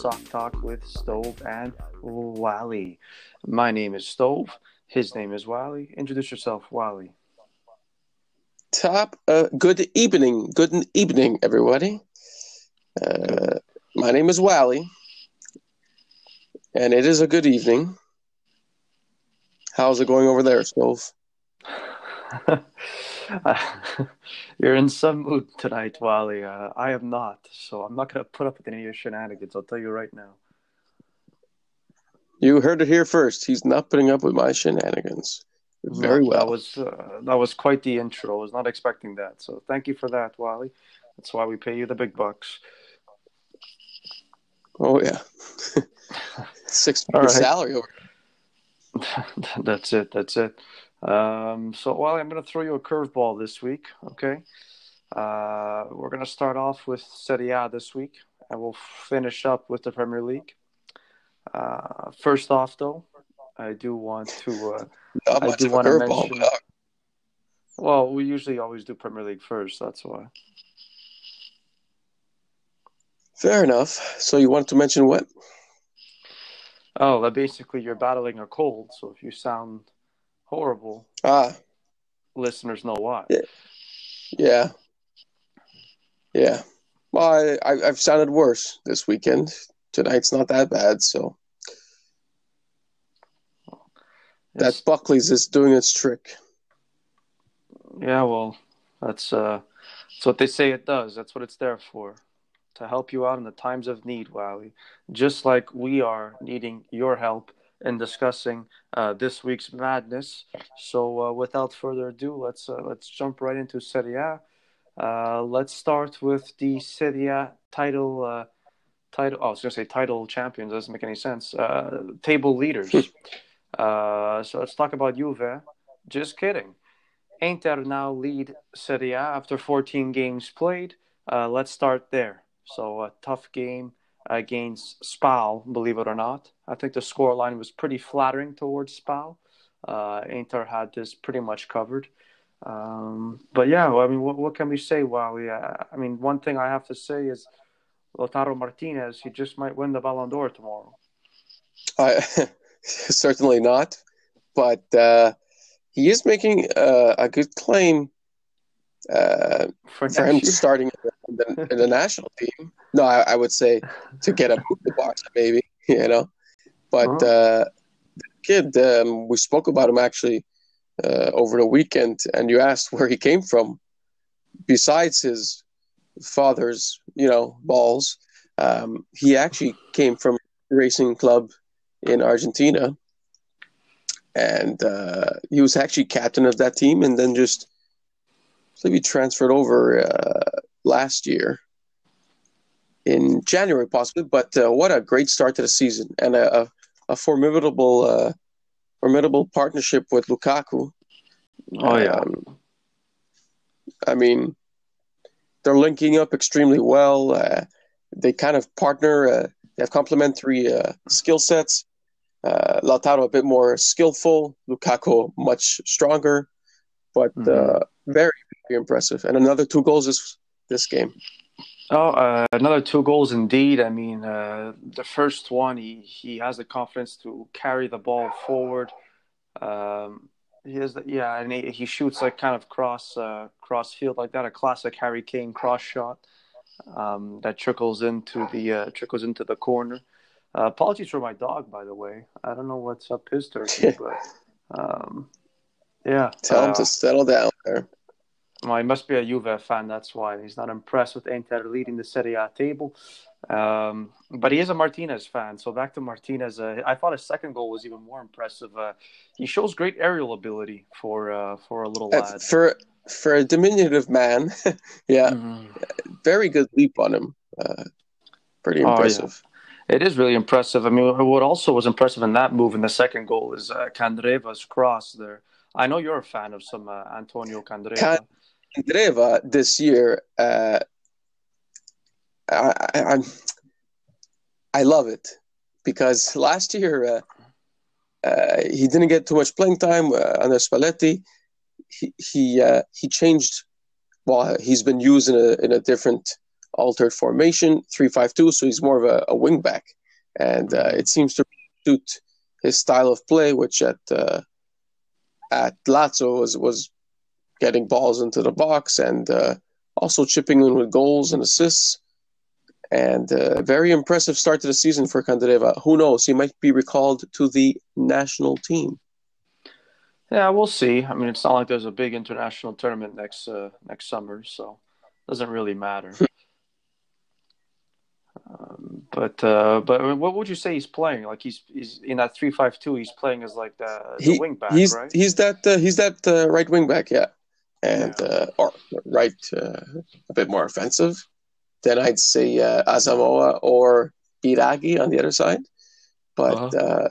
Sock Talk with Stove and Wally. My name is Stove. His name is Wally. Introduce yourself, Wally. Top. Uh, good evening. Good evening, everybody. Uh, my name is Wally, and it is a good evening. How's it going over there, Stove? You're in some mood tonight, Wally. Uh, I am not, so I'm not going to put up with any of your shenanigans. I'll tell you right now. You heard it here first. He's not putting up with my shenanigans. Very well. That was uh, that was quite the intro. I was not expecting that. So thank you for that, Wally. That's why we pay you the big bucks. Oh yeah, six figure right. salary over. that's it. That's it. Um, so, Wally, I'm going to throw you a curveball this week. Okay. Uh, we're going to start off with Serie A this week, and we'll finish up with the Premier League. Uh, first off, though, I do want to. Uh, Not I do of wanna curveball. mention- but, well, we usually always do Premier League first. That's why. Fair enough. So you wanted to mention what? Oh, that basically you're battling a cold. So if you sound horrible, Ah, listeners know why. Yeah. yeah, yeah. Well, I, I, I've sounded worse this weekend. Tonight's not that bad, so that It's- Buckley's is doing its trick. Yeah, well, that's uh, that's what they say it does. That's what it's there for, to help you out in the times of need, Wally. Just like we are needing your help in discussing uh, this week's madness. So, uh, without further ado, let's uh, let's jump right into Serie A. Uh, let's start with the Serie A title. Uh, title. Oh, I was gonna say title champions. Doesn't make any sense. Uh, table leaders. uh, so let's talk about Juve. Just kidding. Inter now lead Serie A after 14 games played. Uh, let's start there. So a tough game against Spal, believe it or not. I think the scoreline was pretty flattering towards Spal. Uh, Inter had this pretty much covered. Um, but yeah, I mean, what, what can we say? Uh, I mean, one thing I have to say is Lautaro Martinez, he just might win the Ballon d'Or tomorrow. I certainly not, but uh, he is making uh, a good claim uh, For, for him year. starting in the, in the national team. No, I, I would say to get a move to Barca, maybe you know. But Uh-huh. uh, the kid, um, we spoke about him actually uh, over the weekend, and you asked where he came from. Besides his father's, you know, balls, um, he actually came from a racing club in Argentina, and uh, he was actually captain of that team, and then just maybe transferred over uh, last year in January, possibly. But uh, what a great start to the season, and a, a, a formidable, uh, formidable partnership with Lukaku. Oh, yeah. Um, I mean, they're linking up extremely well. Uh, they kind of partner. Uh, they have complementary uh, skill sets. Uh, Lautaro a bit more skillful. Lukaku much stronger, but Mhm. uh, very, very impressive. And another two goals this this game. Oh, uh, another two goals indeed. I mean, uh, the first one, he, he has the confidence to carry the ball forward. Um, he has, the, yeah, and he, he shoots like kind of cross uh, cross field like that, a classic Harry Kane cross shot um, that trickles into the uh, trickles into the corner. Uh, apologies for my dog, by the way. I don't know what's up his turkey, but um, yeah, Tell him uh, to settle down there. well, he must be a Juve fan. That's why he's not impressed with Inter leading the Serie A table. Um, but he is a Martinez fan. So back to Martinez. Uh, I thought his second goal was even more impressive. Uh, he shows great aerial ability for uh, for a little Uh, lad. for for a diminutive man, yeah, Mhm. very good leap on him. Uh, pretty Oh, yeah. It is really impressive. I mean, what also was impressive in that move in the second goal is uh, Candreva's cross there. I know you're a fan of some uh, Antonio Candreva. Candreva this year, uh, I, I, I love it because last year uh, uh, he didn't get too much playing time uh, under Spalletti. He he uh, he changed. Well, he's been used in a in a different altered formation, three five two. So he's more of a, a wing back, and uh, it seems to suit his style of play, which at uh, at Lazio was was getting balls into the box and uh, also chipping in with goals and assists. And uh, very impressive start to the season for Candreva. Who knows? He might be recalled to the national team. Yeah, we'll see. I mean, it's not like there's a big international tournament next uh, next summer, so it doesn't really matter. um, but uh, but what would you say he's playing? Like he's he's in that three five two. He's playing as like the, the he, wing back, he's, right? He's that uh, he's that uh, right wing back, yeah, and Yeah. Uh, or right uh, a bit more offensive. Then I'd say uh, Asamoah or Biraghi on the other side, but Uh-huh. uh,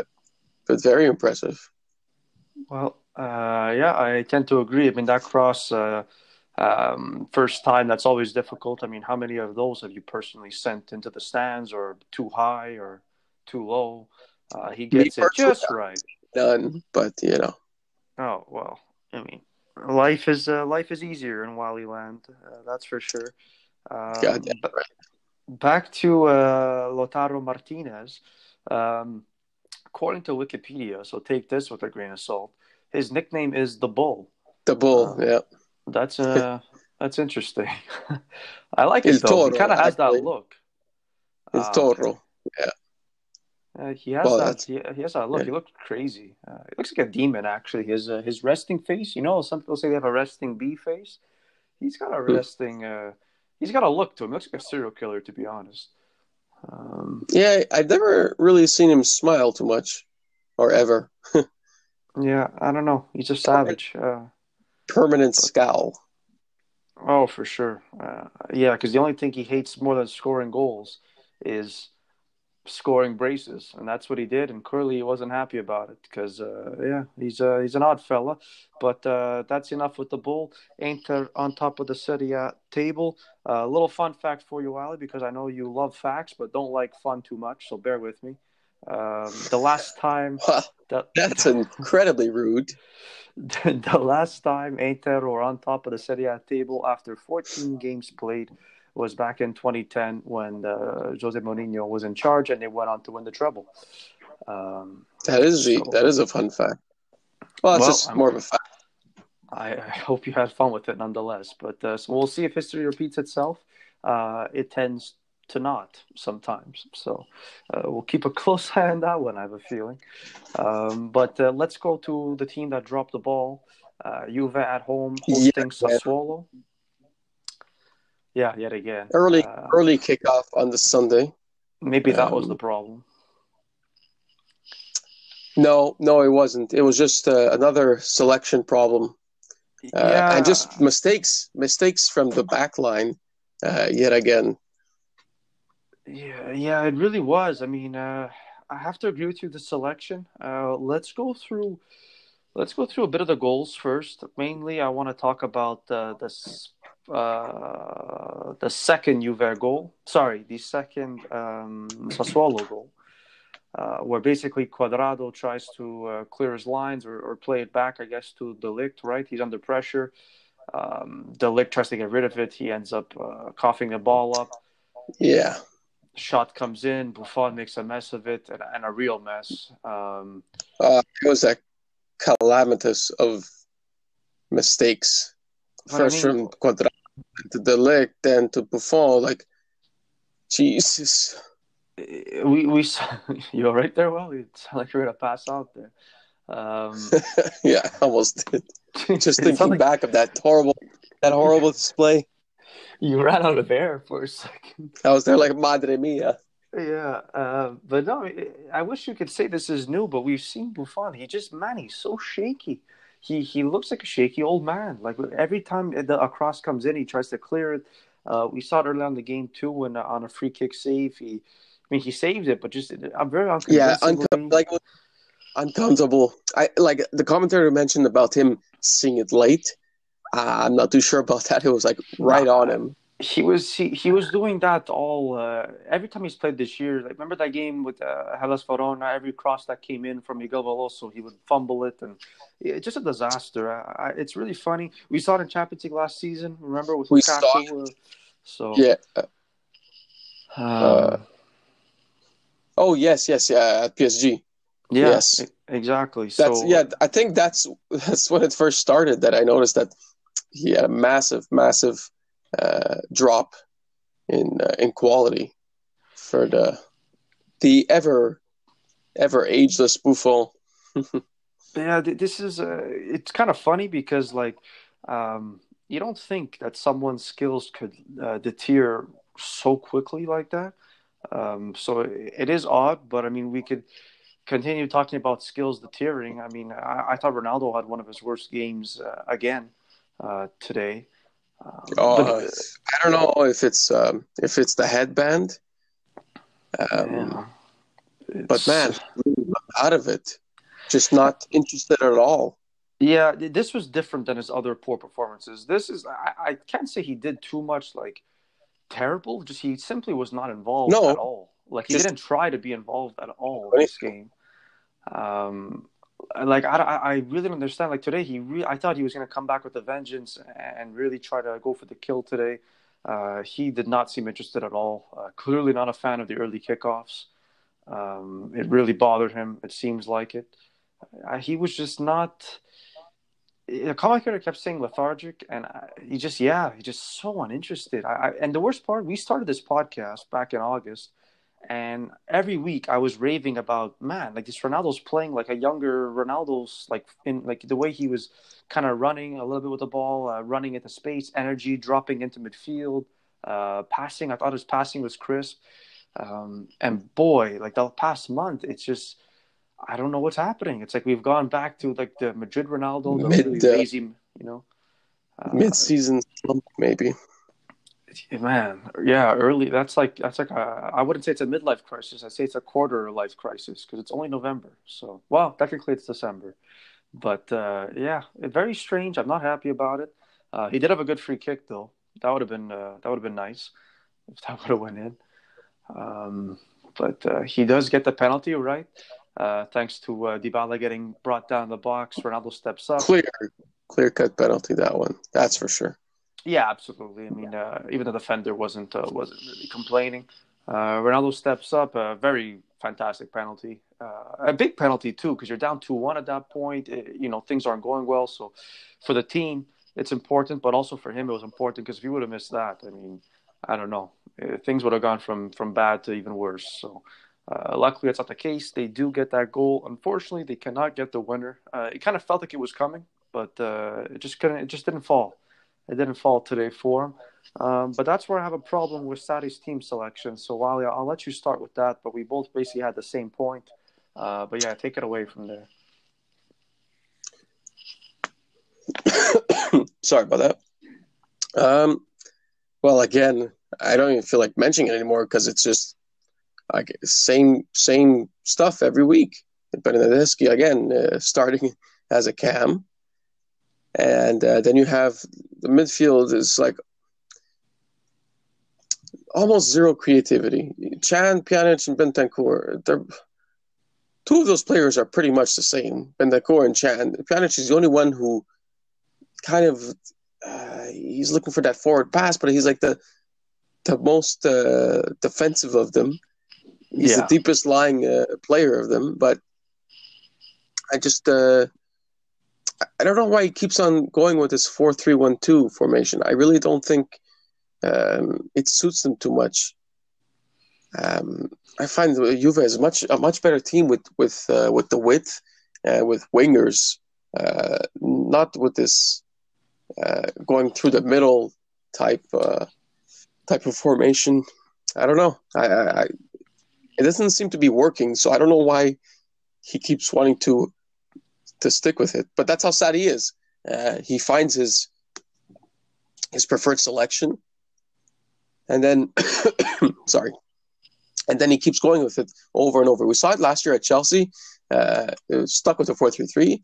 but very impressive. Well, uh, yeah, I tend to agree. I mean, that cross uh, um, first time, that's always difficult. I mean, how many of those have you personally sent into the stands or too high or too low? Uh, he gets it just right. None, but you know, Oh well, I mean, life is uh, life is easier in Wally Land, uh, that's for sure. Um, goddamn but right. back to uh, Lautaro Martinez. Um, according to Wikipedia, so take this with a grain of salt. His nickname is the Bull. The bull, Uh, yeah. That's uh, that's interesting. I like it though. Toro, he kind of has that look. It's Uh, Toro. Uh, he has Well, that. He, he has that look. yeah. He looks crazy. Uh, he looks like a demon, actually. His uh, his resting face. You know, some people say they have a resting bee face. He's got a Hmm. resting. Uh, he's got a look to him. He looks like a serial killer, to be honest. Um, Yeah, I've never really seen him smile too much, or ever. yeah, I don't know. He's a savage. Uh, Permanent scowl. oh, for sure. Uh, yeah, because the only thing he hates more than scoring goals is scoring braces, and that's what he did. And clearly, he wasn't happy about it because, uh, yeah, he's uh, he's an odd fella. But uh, that's enough with the bull. Inter on top of the Serie table. A uh, little fun fact for you, Ali, because I know you love facts but don't like fun too much. So bear with me. Um, the last time Wow, that that's incredibly rude. the last time Inter were on top of the Serie A table after 14 games played was back in 2010 when uh, Jose Mourinho was in charge and they went on to win the treble. Um, That is the, So- that is a fun fact. Well, it's Well, just I'm- more of a fact. I, I hope you had fun with it nonetheless. But uh, so we'll see if history repeats itself. Uh, it tends to not sometimes. So uh, we'll keep a close eye on that one, I have a feeling. Um, but uh, let's go to the team that dropped the ball. Uh, Juve at home Yeah, hosting Sassuolo. Yeah, yet again. Early Uh, early kickoff on the Sunday. maybe that was um, the problem. No, no, it wasn't. It was just uh, another selection problem, uh, yeah, and just mistakes, mistakes from the back line. Uh, yet again, Yeah, yeah, it really was. I mean, uh, I have to agree with you. The selection. Uh, let's go through. Let's go through a bit of the goals first. Mainly, I want to talk about uh, this uh, the second Juve goal. Sorry, the second um, Sassuolo goal, uh, where basically Cuadrado tries to uh, clear his lines or, or play it back, I guess, to De Ligt. Right, he's under pressure. Um, De Ligt tries to get rid of it. He ends up uh, coughing the ball up yeah, shot comes in, Buffon makes a mess of it, and, and a real mess. Um, uh, it was a calamitous of mistakes. But I First mean- from Cuadrado to De Ligt, then to Buffon. Like, Jesus. we we you're right there. Well, it sounded like you're gonna pass out there. Um, yeah, I almost did. Just thinking like back of that horrible, that horrible display. You ran out of air for a second. I was there like Madre Mia. Yeah, uh, but no, I wish you could say this is new, but we've seen Buffon. He just man, he's so shaky. He he looks like a shaky old man. Like every time the a cross comes in, he tries to clear it. Uh, we saw it early on in the game too, when uh, on a free kick save, he, I mean, he saved it, but just I'm very Yeah, unconvincingly. unco- like uncomfortable. I like the commentator mentioned about him seeing it late. Uh, I'm not too sure about that. It was like right on him. He was he, he was doing that all uh, every time he's played this year. Like, remember that game with uh, Hellas Verona? Every cross that came in from Miguel Veloso, he would fumble it, and it's just a disaster. I, I, it's really funny. We saw it in Champions League last season. Remember with We Lukaku? uh, so Yeah. um, Uh, Oh yes, yes, yeah, at PSG. yeah, yes. exactly. That's so yeah. I think that's that's when it first started that I noticed that he had a massive, massive uh, drop in uh, in quality for the the ever ever ageless Buffon. Yeah, this is uh, it's kind of funny because like um, you don't think that someone's skills could uh, deter so quickly like that. Um, so it, is odd, but I mean we could continue talking about skills deterring. I mean I, I thought Ronaldo had one of his worst games uh, again uh, today. Um, Oh, but, I don't know if it's um, if it's the headband, um, yeah, but man, out of it, just not interested at all. Yeah, this was different than his other poor performances. This is I, I can't say he did too much like terrible. Just he simply was not involved No. at all. Like he Just- didn't try to be involved at all in this game. Um, like I, I really don't understand. Like today, he re- I thought he was going to come back with a vengeance and really try to go for the kill today. Uh, he did not seem interested at all. Uh, clearly not a fan of the early kickoffs. Um, it really bothered him. It seems like it. Uh, he was just not. The commentator kept saying lethargic, and I, he just yeah, he just so uninterested. I, I and the worst part, we started this podcast back in August, and every week I was raving about man, like this Ronaldo's playing like a younger Ronaldo's like in like the way he was kind of running a little bit with the ball, uh, running into space, energy, dropping into midfield, uh, passing. I thought his passing was crisp, um, and boy, like the past month, it's just I don't know what's happening. It's like we've gone back to like the Madrid Ronaldo, the Mid, really uh, lazy, you know. Uh, Mid-season slump, maybe. Man. Yeah early that's like that's like a, i wouldn't say it's a midlife crisis. I say it's a quarter life crisis because it's only november. So well technically it's december. But uh, yeah very strange. I'm not happy about it. Uh, he did have a good free kick though. That would have been uh, that would have been nice if that would have went in. Um, but uh, he does get the penalty right? Uh, thanks to uh, Dybala getting brought down the box. Ronaldo steps up. Clear, clear-cut penalty. That one, that's for sure. Yeah, absolutely. I mean, uh, even the defender wasn't uh, wasn't really complaining. Uh, Ronaldo steps up, a very fantastic penalty, uh, a big penalty too, because you're down two one at that point. It- you know things aren't going well, so for the team it's important, but also for him it was important because if he would have missed that, I mean, I don't know, uh, things would have gone from from bad to even worse. So. Uh, luckily, that's not the case. They do get that goal. Unfortunately, they cannot get the winner. Uh, it kind of felt like it was coming, but uh, it just couldn't. It just didn't fall. It didn't fall today for him. Um, but that's where I have a problem with Sarri's team selection. So, Wally, I'll let you start with that. But we both basically had the same point. Uh, but yeah, take it away from there. Sorry about that. Um, well, again, I don't even feel like mentioning it anymore because it's just like same same stuff every week. Bernardeschi again uh, starting as a cam, and uh, then you have the midfield is like almost zero creativity. Chan, Pjanic, and Bentancur, they're two of those players are pretty much the same. Bentancur and Chan. Pjanic is the only one who kind of uh, he's looking for that forward pass, but he's like the the most uh, defensive of them. He's Yeah. the deepest lying uh, player of them, but I just uh, I- don't know why he keeps on going with this four three one two formation. I really don't think um, it suits them too much. Um, I find Juve is much a much better team with with uh, with the width, uh, with wingers, uh, not with this uh, going through the middle type uh, type of formation. I don't know. I, I, I it doesn't seem to be working, so I don't know why he keeps wanting to to stick with it. But that's how sad he is. Uh, he finds his his preferred selection, and then sorry, and then he keeps going with it over and over. We saw it last year at Chelsea. uh, stuck with the four three three,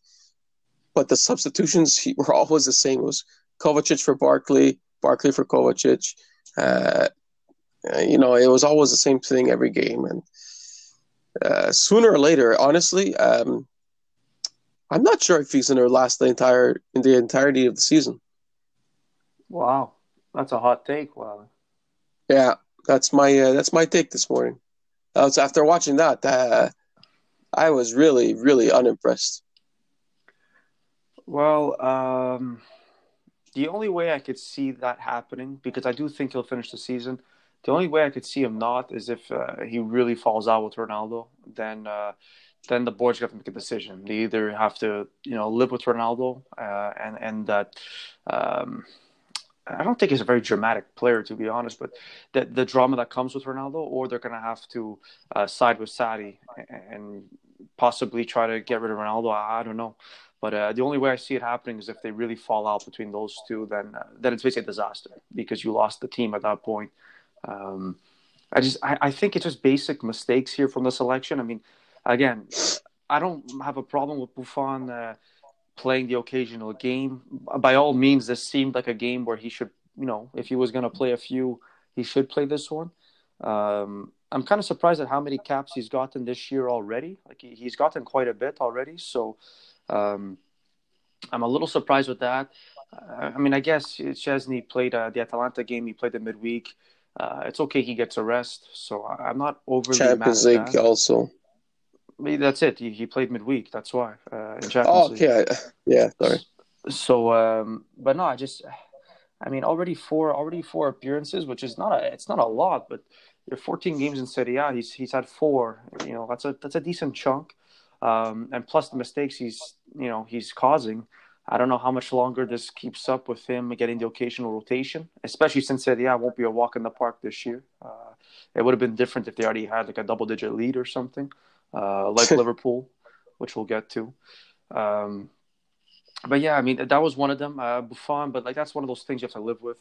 but the substitutions were always the same. It was Kovacic for Barkley, Barkley for Kovacic. Uh, you know, it was always the same thing every game, and uh, sooner or later, honestly, um, I'm not sure if he's going to last the entire in the entirety of the season. Wow, that's a hot take. Wow. Yeah, that's my uh, that's my take this morning. Uh, so after watching that, uh, I was really really unimpressed. Well, um, the only way I could see that happening, because I do think he'll finish the season, the only way I could see him not is if uh, he really falls out with Ronaldo. Then, uh, then the board's got to make a decision. They either have to, you know, live with Ronaldo, uh, and and that. Um, I don't think he's a very dramatic player, to be honest, but the the drama that comes with Ronaldo, or they're going to have to uh, side with Sarri and possibly try to get rid of Ronaldo. I, I don't know. But uh, the only way I see it happening is if they really fall out between those two, then uh, then it's basically a disaster because you lost the team at that point. Um, I just I, I think it's just basic mistakes here from the selection. I mean, again, I don't have a problem with Buffon uh, playing the occasional game. By all means, this seemed like a game where he should, you know, if he was going to play a few, he should play this one. Um, I'm kind of surprised at how many caps he's gotten this year already. Like he, he's gotten quite a bit already. So um, I'm a little surprised with that. Uh, I mean, I guess Szczesny played uh, the Atalanta game. He played the midweek. Uh, it's okay. He gets a rest, so I'm not overly Champions League also. Mean, that's it. He, he played midweek. That's why. Uh, in Champions oh, okay. League. Yeah. Sorry. So, um, but no, I just, I mean, already four, already four appearances, which is not a, it's not a lot, but you're 14 games in Serie A. He's he's had four. You know, that's a that's a decent chunk um, and plus the mistakes he's you know he's causing. I don't know how much longer this keeps up with him getting the occasional rotation, especially since Serie A won't be a walk in the park this year. Uh, it would have been different if they already had like a double digit lead or something, uh, like Liverpool, which we'll get to. Um, but yeah, I mean that was one of them, uh, Buffon. But like that's one of those things you have to live with.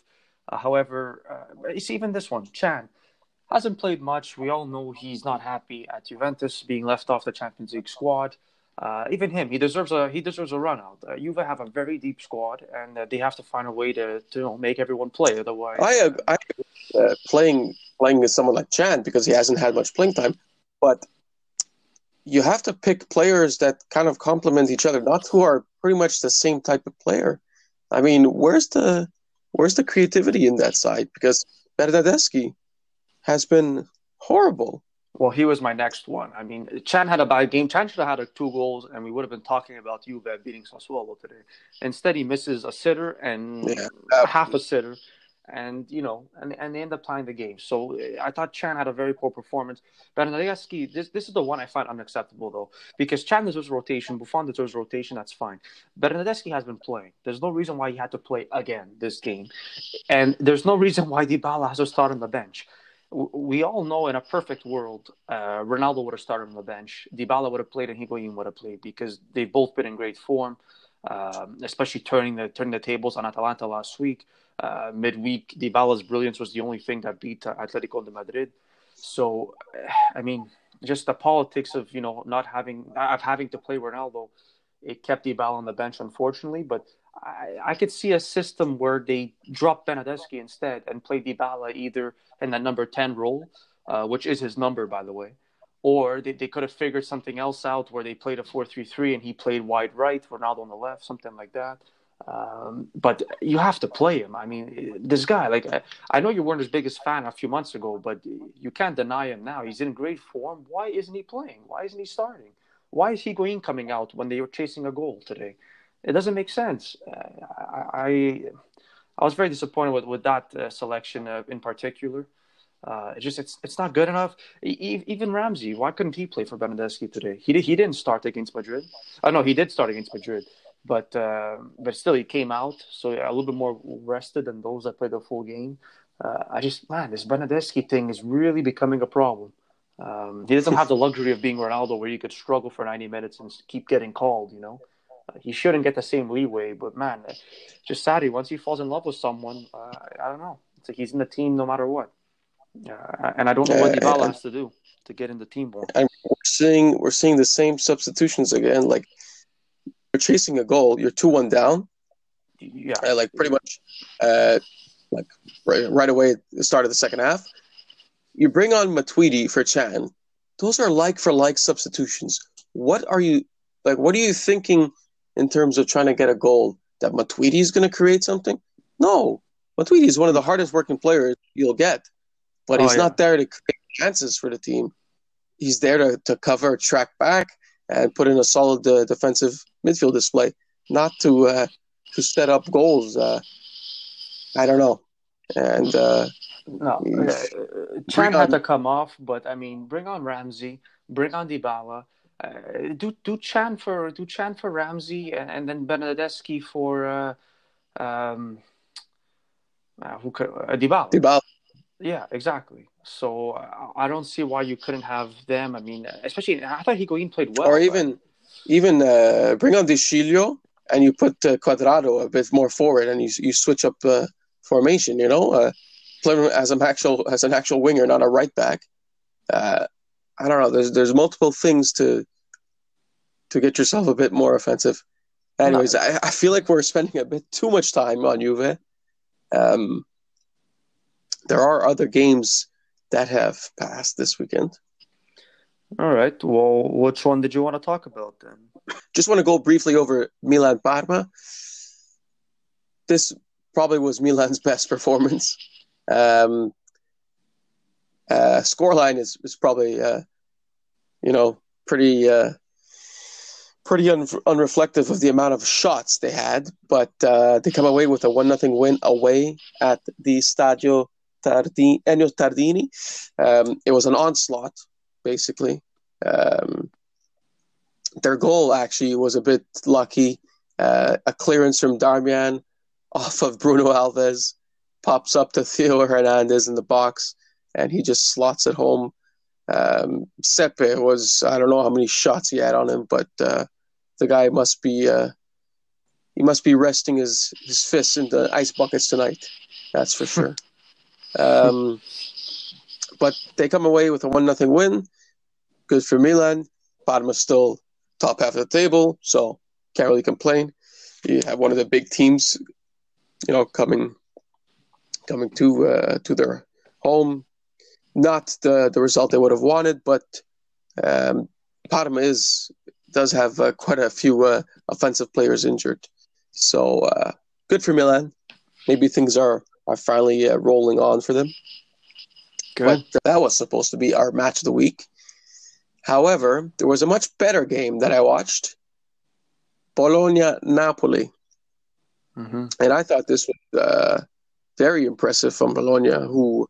Uh, however, uh, it's even this one, Chan hasn't played much. We all know he's not happy at Juventus being left off the Champions League squad. Uh, even him, he deserves a he deserves a run out. Uh, Juve have a very deep squad, and uh, they have to find a way to, to you know, make everyone play. Otherwise, I I uh, playing playing with someone like Chan because he hasn't had much playing time, but you have to pick players that kind of complement each other, not who are pretty much the same type of player. I mean, where's the where's the creativity in that side? Because Bernardeschi has been horrible. Well, he was my next one. I mean, Chan had a bad game. Chan should have had two goals, and we would have been talking about Juve beating Sassuolo today. Instead, he misses a sitter and yeah, half a sitter, and you know, and, and they end up tying the game. So I thought Chan had a very poor performance. Bernardeschi, this this is the one I find unacceptable though, because Chan deserves rotation, Buffon deserves rotation. That's fine. Bernardeschi has been playing. There's no reason why he had to play again this game, and there's no reason why Dybala has to start on the bench we all know in a perfect world, uh, Ronaldo would have started on the bench. Dybala would have played, and Higuain would have played because they've both been in great form, um, especially turning the turning the tables on Atalanta last week. Uh, midweek, Dybala's brilliance was the only thing that beat uh, Atletico de Madrid. So, I mean, just the politics of you know not having of having to play Ronaldo, it kept Dybala on the bench, unfortunately. But I, I could see a system where they drop Bernardeschi instead and play Dybala either in that number 10 role, uh, which is his number, by the way, or they, they could have figured something else out where they played a 4-3-3 and he played wide right, Ronaldo on the left, something like that. Um, but you have to play him. I mean, this guy, like, I, I know you weren't his biggest fan a few months ago, but you can't deny him now. He's in great form. Why isn't he playing? Why isn't he starting? Why is he Higuain coming out when they were chasing a goal today? It doesn't make sense. Uh, I, I was very disappointed with, with that uh, selection uh, in particular. Uh, it's just it's it's not good enough. E- even Ramsey, why couldn't he play for Bernardeschi today? He did, he didn't start against Madrid. Oh no, he did start against Madrid, but uh, but still he came out so a little bit more rested than those that played the full game. Uh, I just man, this Bernardeschi thing is really becoming a problem. Um, he doesn't have the luxury of being Ronaldo, where you could struggle for 90 minutes and keep getting called. You know, he shouldn't get the same leeway. But man, just Sarri, once he falls in love with someone, uh, I don't know. It's like he's in the team no matter what. Uh, and I don't know what Dybala has to do to get in the team more. And seeing we're seeing the same substitutions again. Like you're chasing a goal, you're two one down. Yeah, uh, like pretty much, uh, like right, right away at the start of the second half. You bring on Matuidi for Chan. Those are like for like substitutions. What are you like? What are you thinking in terms of trying to get a goal? That Matuidi is going to create something? No, Matuidi is one of the hardest working players you'll get, but Oh, he's yeah. not there to create chances for the team. He's there to, to cover, track back, and put in a solid uh, defensive midfield display, not to uh, to set up goals. Uh, I don't know, and uh, no. He's- uh, Chan had on- to come off, but I mean, bring on Ramsey, bring on Dybala. Uh, do do Chan for do Chan for Ramsey, and, and then Bernardeschi for uh, um, uh, who could uh, Dybala. Dybala, Yeah, exactly. So I don't see why you couldn't have them. I mean, especially I thought Higuain played well. or but- even even uh, bring on De Sciglio and you put uh, Cuadrado a bit more forward, and you you switch up uh, formation. You know, uh, play him as an actual as an actual winger, not a right back. Uh, I don't know. There's there's multiple things to to get yourself a bit more offensive. Anyways, I, I feel like we're spending a bit too much time on Juve. Um, there are other games that have passed this weekend. All right. Well, which one did you want to talk about then? just want to go briefly over Milan Parma. This probably was Milan's best performance. Um, uh, scoreline is, is probably, uh, you know, pretty uh, pretty un- unreflective of the amount of shots they had, but uh, they come away with a one nothing win away at the Stadio Tardi- Ennio Tardini. Um, it was an onslaught, basically. Um, their goal actually was a bit lucky. Uh, a clearance from Darmian off of Bruno Alves pops up to Theo Hernandez in the box, and he just slots it home. Um, Sepe was I don't know how many shots he had on him, but uh, the guy must be uh, he must be resting his his fists in the ice buckets tonight. That's for sure. Um, but they come away with a one nothing win. Good for Milan. Parma still top half of the table, so can't really complain. You have one of the big teams, you know, coming coming to uh, to their home. Not the the result they would have wanted, but um, Parma is does have uh, quite a few uh, offensive players injured, so uh, good for Milan. Maybe things are are finally uh, rolling on for them. But that was supposed to be our match of the week. However, there was a much better game that I watched. Bologna Napoli. hmm And I thought this was uh, very impressive from Bologna, who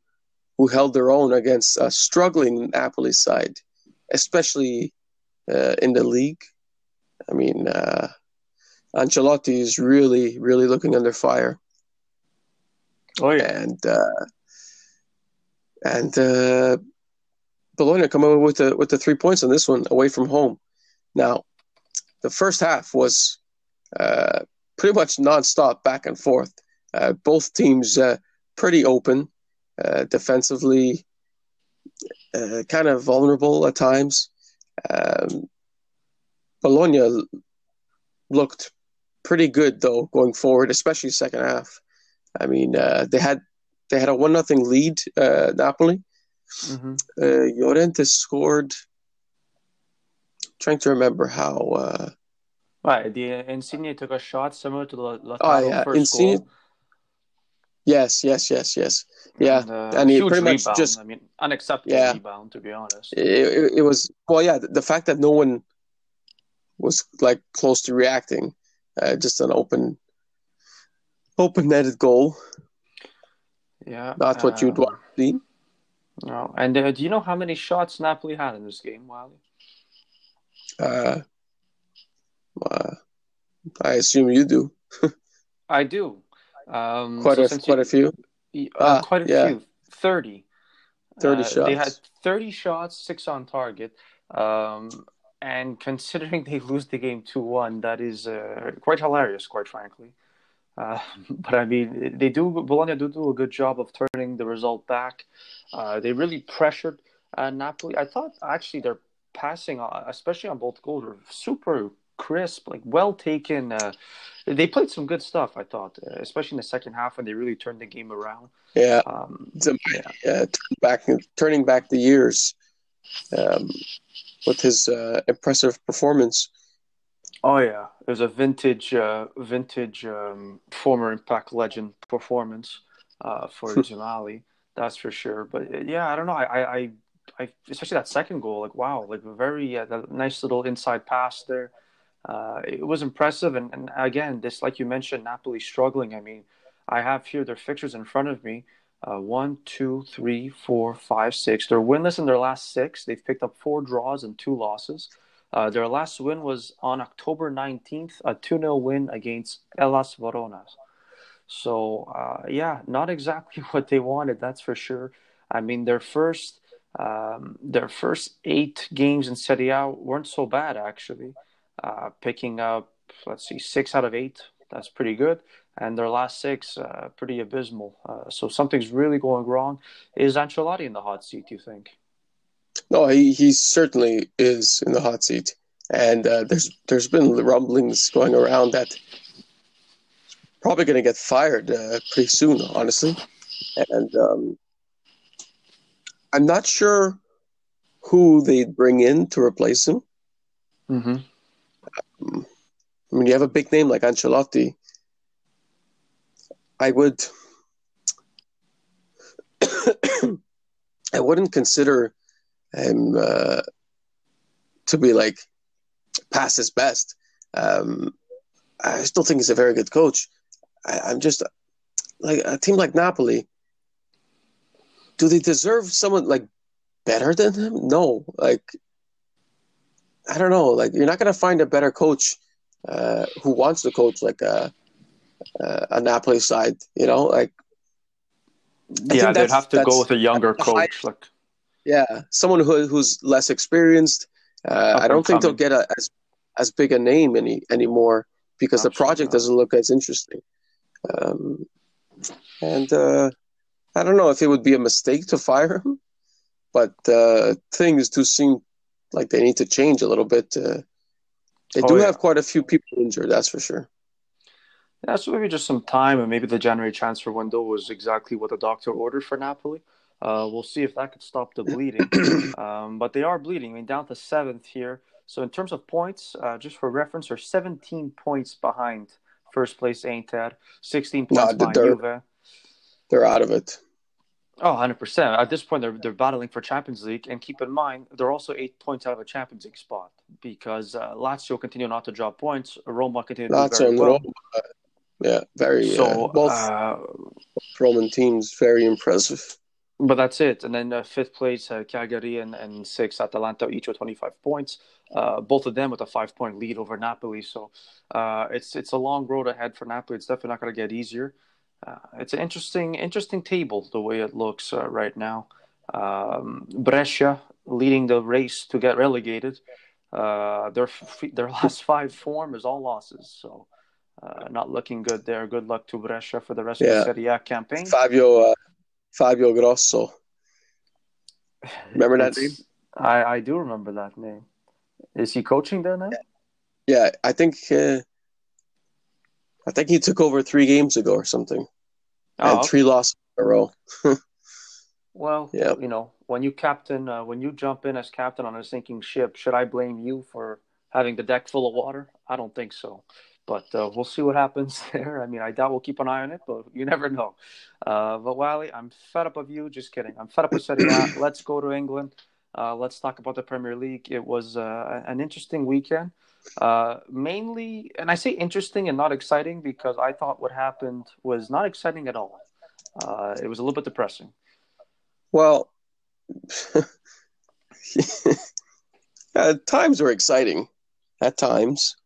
who held their own against a struggling Napoli side, especially uh, in the league. I mean, uh, Ancelotti is really, really looking under fire, Oh yeah. and uh, and uh, Bologna come away with the with the three points on this one away from home. Now, the first half was uh, pretty much nonstop back and forth. Uh, both teams uh, pretty open, uh, defensively, uh, kind of vulnerable at times. Um, Bologna looked pretty good though going forward, especially second half. I mean, uh, they had they had a one nothing lead. Uh, Napoli. hmm Uh, Llorente scored. Trying to remember how. Uh, Right. The Insigne took a shot similar to the Lautaro Oh, yeah, first Insigne- goal. yes, yes, yes, yes. Yeah, And, uh, and he huge pretty much rebound. just- I mean, unacceptable Yeah. rebound to be honest. It, it, it was well, yeah. The, the fact that no one was like close to reacting, uh, just an open, open netted goal. Yeah. that's what you'd um, want to see. No. And uh, do you know how many shots Napoli had in this game, Wiley? Uh, uh, I assume you do I do. Um, quite so a quite you, a few. Uh, quite a yeah. few. 30. 30 Uh, They had 30 shots, six on target. Um, and considering they lose the game 2 1, that is uh, quite hilarious, quite frankly. Uh, but I mean, they do, Bologna do do a good job of turning the result back. Uh, they really pressured uh, Napoli. I thought actually their passing, uh, especially on both goals, were super crisp, like well taken. Uh, they played some good stuff, I thought, uh, especially in the second half when they really turned the game around. Yeah, Um, So, yeah. back turning back the years um, with his uh, impressive performance. Oh yeah, it was a vintage, uh, vintage um, former Impact legend performance uh, for Jamali. That's for sure. But uh, yeah, I don't know. I, I, I, especially that second goal. Like wow, like a very uh, that nice little inside pass there. Uh, it was impressive, and, and again, this like you mentioned, Napoli struggling. I mean, I have here their fixtures in front of me. Uh, one, two, three, four, five, six. They're winless in their last six. They've picked up four draws and two losses. Uh, their last win was on October 19th, a 2 0 win against Hellas Verona. So, uh, yeah, not exactly what they wanted, that's for sure. I mean, their first um, their first eight games in Serie A weren't so bad, actually. Uh, picking up, let's see, six out of eight. That's pretty good. And their last six, uh, pretty abysmal. Uh, so something's really going wrong. Is Ancelotti in the hot seat, do you think? No, he, he certainly is in the hot seat, and uh, there's there's been rumblings going around that he's probably going to get fired uh, pretty soon, honestly. And um, I'm not sure who they'd bring in to replace him. Mm-hmm. I mean, you have a big name like Ancelotti. I would, I wouldn't consider him uh, to be like past his best. Um, I still think he's a very good coach. I, I'm just like a team like Napoli. Do they deserve someone like better than him? No, like I don't know. Like you're not going to find a better coach uh, who wants to coach like a, a, a Napoli side. You know, like I Yeah, they'd have to go with a younger the high- coach. Like, yeah, someone who who's less experienced. Uh, I don't think they'll get a, as as big a name any anymore because the project not. doesn't look as interesting. Um, and uh, I don't know if it would be a mistake to fire him, but uh, things do seem like they need to change a little bit. Uh, they Oh, do yeah. have quite a few people injured, that's for sure. yeah, so maybe just some time, and maybe the January transfer window was exactly what the doctor ordered for Napoli. Uh, we'll see if that could stop the bleeding. um, but they are bleeding. I mean, down to seventh here. So in terms of points, uh, just for reference, they're 17 points behind first place Inter, 16 No, points behind they're- Juve. They're out of it. Oh, 100%. At this point, they're, they're battling for Champions League. And keep in mind, they're also eight points out of a Champions League spot because uh, Lazio continue not to drop points. Roma continue to Lazio and well. Roma, uh, yeah, very So, uh, both uh, Roman teams very impressive. But that's it. And then uh, fifth place, uh, Cagliari, and, and sixth, Atalanta, each with 25 points. Uh, both of them with a five point lead over Napoli. So uh, it's it's a long road ahead for Napoli. It's definitely not going to get easier. Uh, it's an interesting interesting table the way it looks uh, right now. Um, Brescia leading the race to get relegated. Uh, their their last five form is all losses. So. Uh, not looking good there. Good luck to Brescia for the rest Yeah. of the Serie A campaign. Fabio uh, Fabio Grosso. Remember that It's- name? I, I do remember that name. Is he coaching there now? Yeah, I think uh, I think he took over three games ago or something, Oh, and three losses in a row. well, Yeah. you know, when you captain, uh, when you jump in as captain on a sinking ship, should I blame you for having the deck full of water? I don't think so. But uh, we'll see what happens there. I mean, I doubt we'll keep an eye on it, but you never know. Uh, but Wally, I'm fed up of you. Just kidding. I'm fed up with Serie A. Let's go to England. Uh, let's talk about the Premier League. It was uh, an interesting weekend. Uh, mainly, and I say interesting and not exciting because I thought what happened was not exciting at all. Uh, it was a little bit depressing. Well, times were exciting at times.